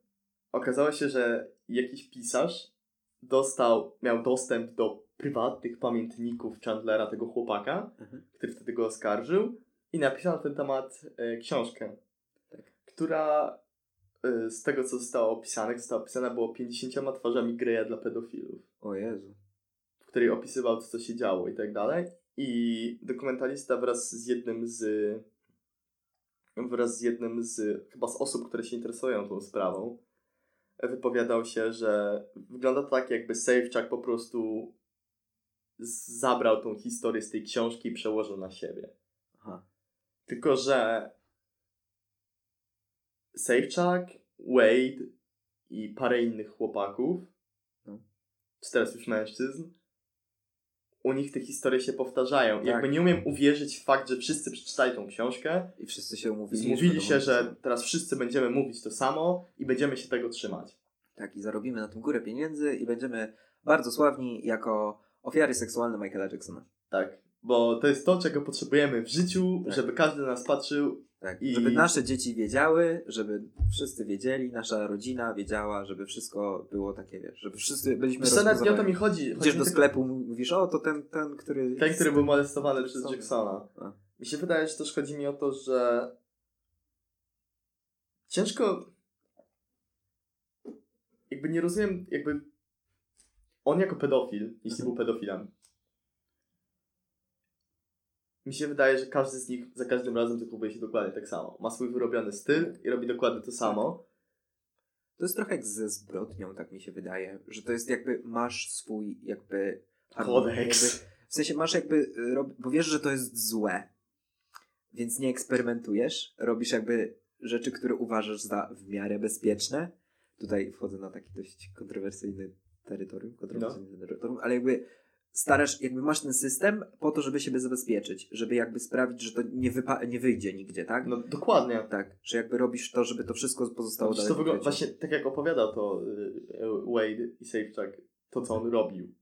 okazało się, że jakiś pisarz dostał, miał dostęp do prywatnych pamiętników Chandlera, tego chłopaka, Mhm. który wtedy go oskarżył i napisał na ten temat e, książkę, Tak. która e, z tego, co zostało opisane, została opisana było 50 twarzami Greya dla pedofilów O Jezu. w której opisywał to, co się działo i tak dalej. I dokumentalista wraz z jednym z wraz z jednym z chyba z osób, które się interesują tą sprawą, wypowiadał się, że wygląda to tak, jakby Safechuck po prostu zabrał tą historię z tej książki i przełożył na siebie. Aha. Tylko, że Safechuck, Wade i parę innych chłopaków, No. czy teraz już mężczyzn, u nich te historie się powtarzają. Tak. Jakby nie umiem uwierzyć w fakt, że wszyscy przeczytali tą książkę, I wszyscy się umówili. zmówili się, że teraz wszyscy będziemy mówić to samo i będziemy się tego trzymać. Tak, i zarobimy na tym górę pieniędzy i będziemy bardzo sławni jako ofiary seksualne Michaela Jacksona. Tak. Bo to jest to, czego potrzebujemy w życiu, Tak. żeby każdy na nas patrzył. Tak, I- żeby nasze dzieci wiedziały, żeby wszyscy wiedzieli, nasza rodzina wiedziała, żeby wszystko było takie, wiesz, żeby wszyscy byliśmy Wiesz nawet nie o to mi chodzi. chodzi Idziesz do sklepu, mówisz, o, to ten, ten, który... Ten, który był molestowany przez Jacksona. Jacksona. A. Mi się wydaje, że też chodzi mi o to, że ciężko jakby nie rozumiem, jakby on jako pedofil, jeśli Mhm. był pedofilem, mi się wydaje, że każdy z nich za każdym razem zachowuje się dokładnie tak samo. Ma swój wyrobiony styl i robi dokładnie to samo. To jest trochę jak ze zbrodnią, tak mi się wydaje, że to jest jakby, masz swój jakby... Kodeks. Jakby, w sensie masz jakby, y, bo wiesz, że to jest złe, więc nie eksperymentujesz, robisz jakby rzeczy, które uważasz za w miarę bezpieczne. Tutaj wchodzę na taki dość kontrowersyjny terytorium, kontrowersyjne terytorium, ale jakby starasz, jakby masz ten system po to, żeby siebie zabezpieczyć, żeby jakby sprawić, że to nie, wypa- nie wyjdzie nigdzie, tak? No dokładnie. Tak, że jakby robisz to, żeby to wszystko pozostało Wiesz, dalej to wygląda, właśnie tak jak opowiadał to y, Wade i Safechuck, to co on robił,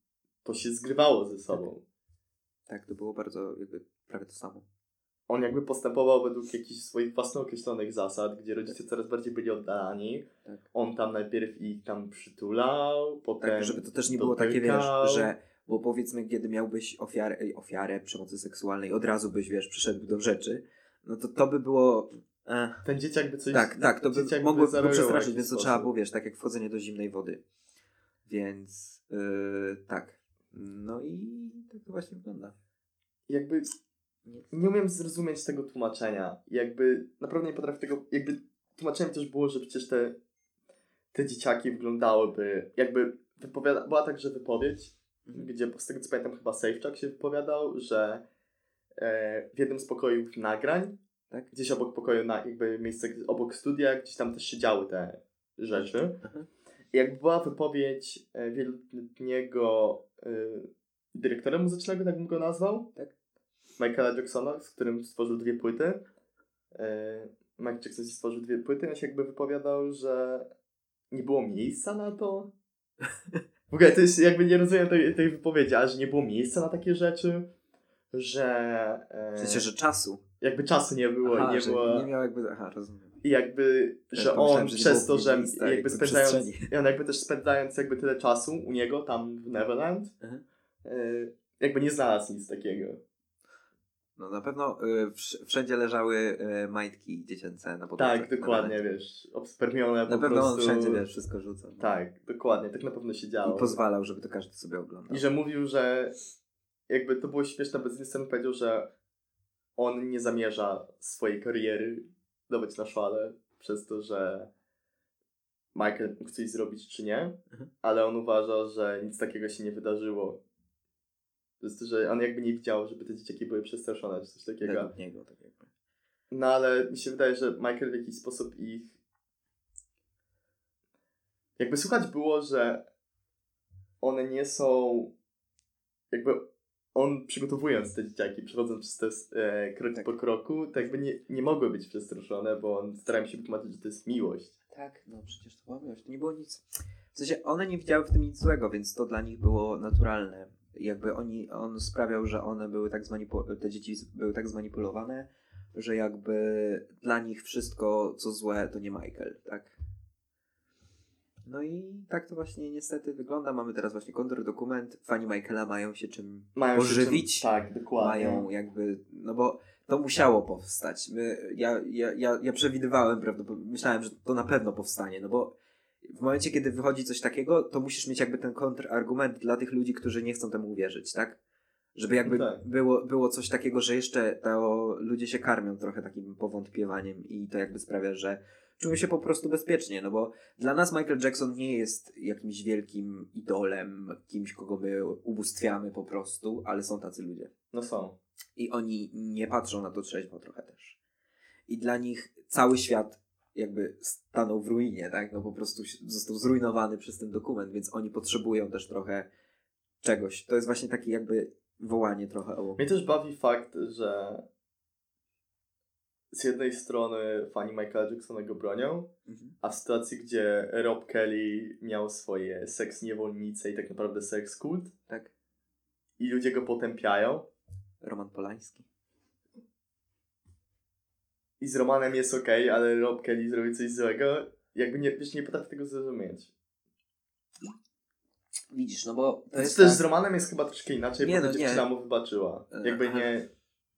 to się zgrywało ze sobą. Tak, to było bardzo jakby prawie to samo. On jakby postępował według jakichś swoich własnych określonych zasad, gdzie rodzice coraz bardziej byli oddalani. Tak. On tam najpierw ich tam przytulał, potem Tak, żeby to też nie było takie, wiesz, że bo powiedzmy, kiedy miałbyś ofiarę, ofiarę przemocy seksualnej, od razu byś, wiesz, przyszedł do rzeczy, no to to by było... Eh. Ten dzieciak by coś... Tak, tak, to by mogło w przestraszyć, więc to sposób. trzeba było, wiesz, tak jak wchodzenie do zimnej wody. Więc yy, tak. No i tak to właśnie wygląda. Jakby Nie. umiem zrozumieć tego tłumaczenia. Jakby naprawdę nie potrafię tego... Jakby tłumaczeniem też było, że przecież te, te dzieciaki wyglądałyby... Jakby wypowiada... była także wypowiedź. Gdzie z tego co pamiętam chyba Safechuck się wypowiadał, że e, w jednym z pokojów nagrań, Tak. gdzieś obok pokoju, na, jakby miejsce obok studia, gdzieś tam też się działy te rzeczy. Aha. I jakby była wypowiedź e, wieloletniego e, dyrektora muzycznego, tak bym go nazwał, Tak. Michaela Jacksona, z którym stworzył dwie płyty. E, Mike Jackson stworzył dwie płyty, on się jakby wypowiadał, że nie było miejsca na to. W ogóle to jest jakby nie rozumiem tej, tej wypowiedzi, ale że nie było miejsca na takie rzeczy, że e, W sensie, że czasu. jakby czasu nie było, Aha, nie było nie miał jakby... Aha, rozumiem. i jakby, Ja że on przez to, że miejsca, jakby jakby spędzając, i on jakby też spędzając jakby tyle czasu u niego tam w Neverland, Mhm. e, jakby nie znalazł nic takiego. No na pewno y, wsz- wszędzie leżały y, majtki dziecięce na podłodze. Tak, dokładnie, Na, wiesz, obspermione na po pewno prostu. on wszędzie, wiesz, wszystko rzucał. Tak, dokładnie, tak na pewno się działo. I pozwalał, żeby to każdy sobie oglądał. I że mówił, że jakby to było śmieszne, bo z jednej strony powiedział, że on nie zamierza swojej kariery dawać na szale przez to, że Michael mógł coś zrobić czy nie, Mhm. ale on uważa, że nic takiego się nie wydarzyło. To jest że on jakby nie widział, żeby te dzieciaki były przestraszone czy coś takiego. Według niego, tak jakby. No ale mi się wydaje, że Michael w jakiś sposób ich. Jakby słuchać było, że one nie są. Jakby on przygotowując te dzieciaki, przechodząc przez te e, krok Tak. po kroku, to jakby nie, nie mogły być przestraszone, bo on starał się wytłumaczyć, że to jest miłość. Tak, no przecież to była miłość. To nie było nic. W sensie one nie widziały w tym nic złego, więc to dla nich było naturalne. Jakby oni, on sprawiał, że one były tak zmanipulowane, te dzieci były tak zmanipulowane, że jakby dla nich wszystko, co złe, to nie Michael, tak? No i tak to właśnie niestety wygląda. Mamy teraz właśnie kontrdokument. Fani Michaela mają się czym Mają się pożywić. czym- Tak, dokładnie. mają jakby, no bo to musiało powstać. My, ja, ja, ja, ja przewidywałem, prawdopodobnie, myślałem, że to na pewno powstanie, no bo w momencie, kiedy wychodzi coś takiego, to musisz mieć jakby ten kontrargument dla tych ludzi, którzy nie chcą temu uwierzyć, tak? Żeby jakby No tak. było, było coś takiego, że jeszcze to ludzie się karmią trochę takim powątpiewaniem i to jakby sprawia, że czują się po prostu bezpiecznie, no bo dla nas Michael Jackson nie jest jakimś wielkim idolem, kimś, kogo my ubóstwiamy po prostu, ale są tacy ludzie. No są. I oni nie patrzą na to trzeźwo trochę też. I dla nich cały świat jakby stanął w ruinie, tak? No po prostu został zrujnowany przez ten dokument, więc oni potrzebują też trochę czegoś. To jest właśnie takie jakby wołanie trochę o... Mnie też bawi fakt, że z jednej strony fani Michaela Jacksona go bronią, Mhm. a w sytuacji, gdzie Rob Kelly miał swoje seks niewolnice i tak naprawdę seks kult Tak? i ludzie go potępiają Roman Polański. I z Romanem jest okej, ale Rob Kelly zrobił coś złego, jakby nie, wiesz, nie potrafię tego zrozumieć. Widzisz, no bo to To jest też tak... z Romanem jest chyba troszkę inaczej, Nie, bo no nie. dziewczyna mu wybaczyła. E, Jakby nie...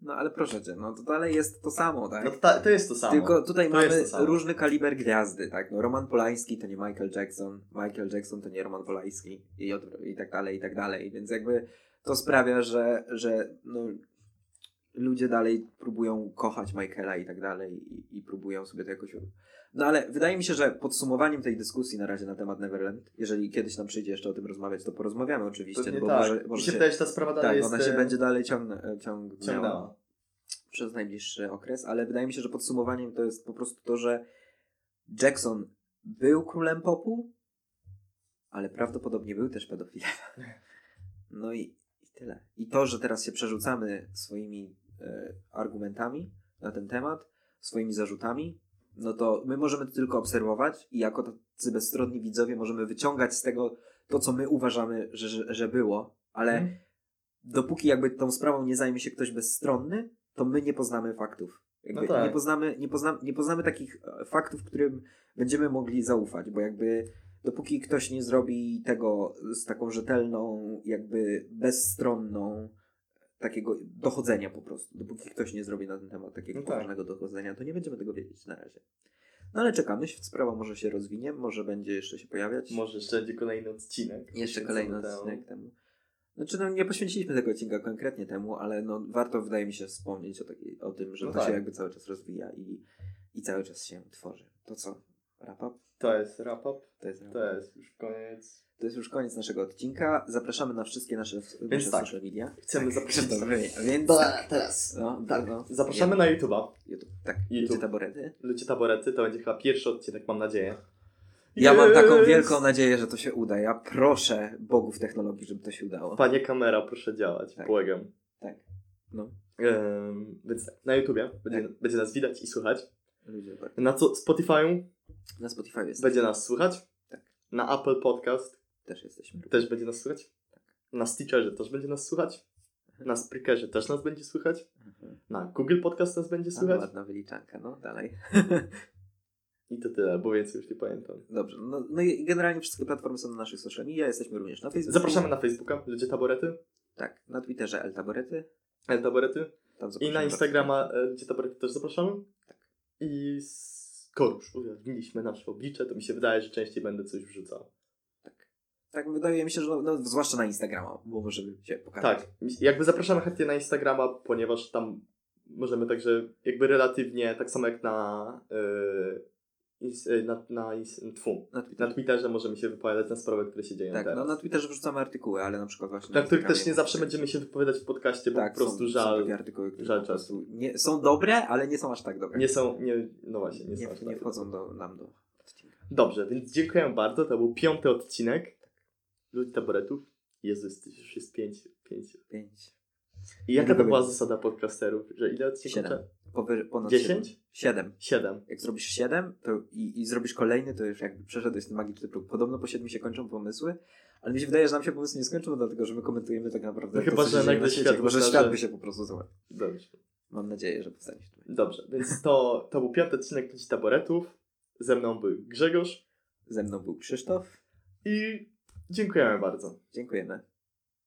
No ale proszę cię, no to dalej jest to samo, tak? No to, ta, to jest to samo. Tylko tutaj To mamy różny kaliber gwiazdy, tak? No Roman Polański to nie Michael Jackson, Michael Jackson to nie Roman Polański i, odwr- i tak dalej, i tak dalej. Więc jakby to sprawia, że, że no, ludzie dalej próbują kochać Michaela i tak dalej i, i próbują sobie to jakoś... No ale wydaje mi się, że podsumowaniem tej dyskusji na razie na temat Neverland, jeżeli kiedyś nam przyjdzie jeszcze o tym rozmawiać, to porozmawiamy oczywiście, Pewnie bo tak. może, Mi może się wydaje, że ta sprawa dalej tak, jest... ona się e, będzie dalej ciągnę, ciągnęła ciągnęła. przez najbliższy okres, ale wydaje mi się, że podsumowaniem to jest po prostu to, że Jackson był królem popu, ale prawdopodobnie był też pedofilem. No i, i tyle. I to, że teraz się przerzucamy swoimi e, argumentami na ten temat, swoimi zarzutami, no to my możemy to tylko obserwować i jako tacy bezstronni widzowie możemy wyciągać z tego to, co my uważamy, że, że, że było, ale Mhm. dopóki jakby tą sprawą nie zajmie się ktoś bezstronny, to my nie poznamy faktów. No tak. nie, poznamy, nie, pozna, nie poznamy takich e, faktów, którym będziemy mogli zaufać, bo jakby dopóki ktoś nie zrobi tego z taką rzetelną, jakby bezstronną takiego dochodzenia po prostu, dopóki ktoś nie zrobi na ten temat takiego No tak. poważnego dochodzenia, to nie będziemy tego wiedzieć na razie. No ale czekamy, sprawa może się rozwinie, może będzie jeszcze się pojawiać. Może jeszcze będzie kolejny odcinek. Jeszcze kolejny temu. odcinek temu. Znaczy, no nie poświęciliśmy tego odcinka konkretnie temu, ale no warto, wydaje mi się, wspomnieć o, takiej, o tym, że No to tak. się jakby cały czas rozwija i, i cały czas się tworzy. To co? Wrap up? To jest wrap-up. To jest, To jest już koniec. to jest już koniec naszego odcinka. Zapraszamy na wszystkie nasze, nasze tak. social media. Chcemy zaprosić. Dobrze, więc... Dobra, teraz. No, Tak. no, Zapraszamy na YouTube'a. YouTube. Tak, YouTube. YouTube. taborety. Ludzie taborety to będzie chyba pierwszy odcinek, mam nadzieję. Ja mam taką wielką nadzieję, że to się uda. Ja proszę bogów technologii, żeby to się udało. Panie kamera, proszę działać, Tak. błagam. Tak. No, Ehm, więc tak, na YouTubie będzie, Tak. będzie nas widać i słychać. Ludzie tak. Na co Spotify'u Na Spotify jest. będzie nas słychać. Tak. Na Apple Podcast Też jesteśmy. też będzie nas słychać. Na Stitcherze też będzie nas słychać. Na Spreakerze też nas będzie słychać. Mhm. Na Google Podcast nas będzie A, słychać. ładna wyliczanka, no dalej. I to tyle, bo więcej już nie pamiętam. Dobrze, no, no i generalnie wszystkie platformy są na naszych social media, jesteśmy również na Facebooku. Zapraszamy na Facebooka, Ludzie Taborety. Tak, na Twitterze El Taborety. El Taborety. I na Instagrama, e, gdzie taborety też zapraszamy. I z Korusz. Ujawniliśmy nasze oblicze, to mi się wydaje, że częściej będę coś wrzucał. Tak. Tak, wydaje mi się, że no, no, zwłaszcza na Instagrama, bo może się pokazać. Tak, jakby zapraszamy chętnie na Instagrama, ponieważ tam możemy także jakby relatywnie, tak samo jak na, yy, na, na, ins- tfu, Na Twitterze. na Twitterze możemy się wypowiadać na sprawy, które się dzieją Tak, teraz. no na Twitterze wrzucamy artykuły, ale na przykład właśnie na których Instagramie też nie zawsze będziemy się wypowiadać w podcaście, bo tak, po prostu są, Są żal. takie artykuły, które żal prostu nie, są dobre, ale nie są aż tak dobre. Nie są, nie, no właśnie, nie, nie, są aż nie tak. wchodzą do, nam do odcinka. Dobrze, więc dziękuję bardzo, to był piąty odcinek Ludzi Taboretów. Jezus, to już jest pięć, pięć. Pięć. I jaka to była zasada podcasterów? Że ile odcinków? Siedem. Powyżej, ponad Dziesięć? Siedem. Siedem. Siedem. Jak zrobisz siedem to i, i zrobisz kolejny, to już jakby przeszedłeś ten magiczny próg. Podobno po siedmiu się kończą pomysły, ale mi się wydaje, że nam się pomysły nie skończą, dlatego że my komentujemy tak naprawdę No to, chyba, że nagle świat chyba, że świat by się po prostu złamał. Dobrze. Mam nadzieję, że powstanie się. Dobrze, więc to, to był piąty odcinek Ludzi Taboretów. Ze mną był Grzegorz Ze mną był Krzysztof. i dziękujemy bardzo. Dziękujemy.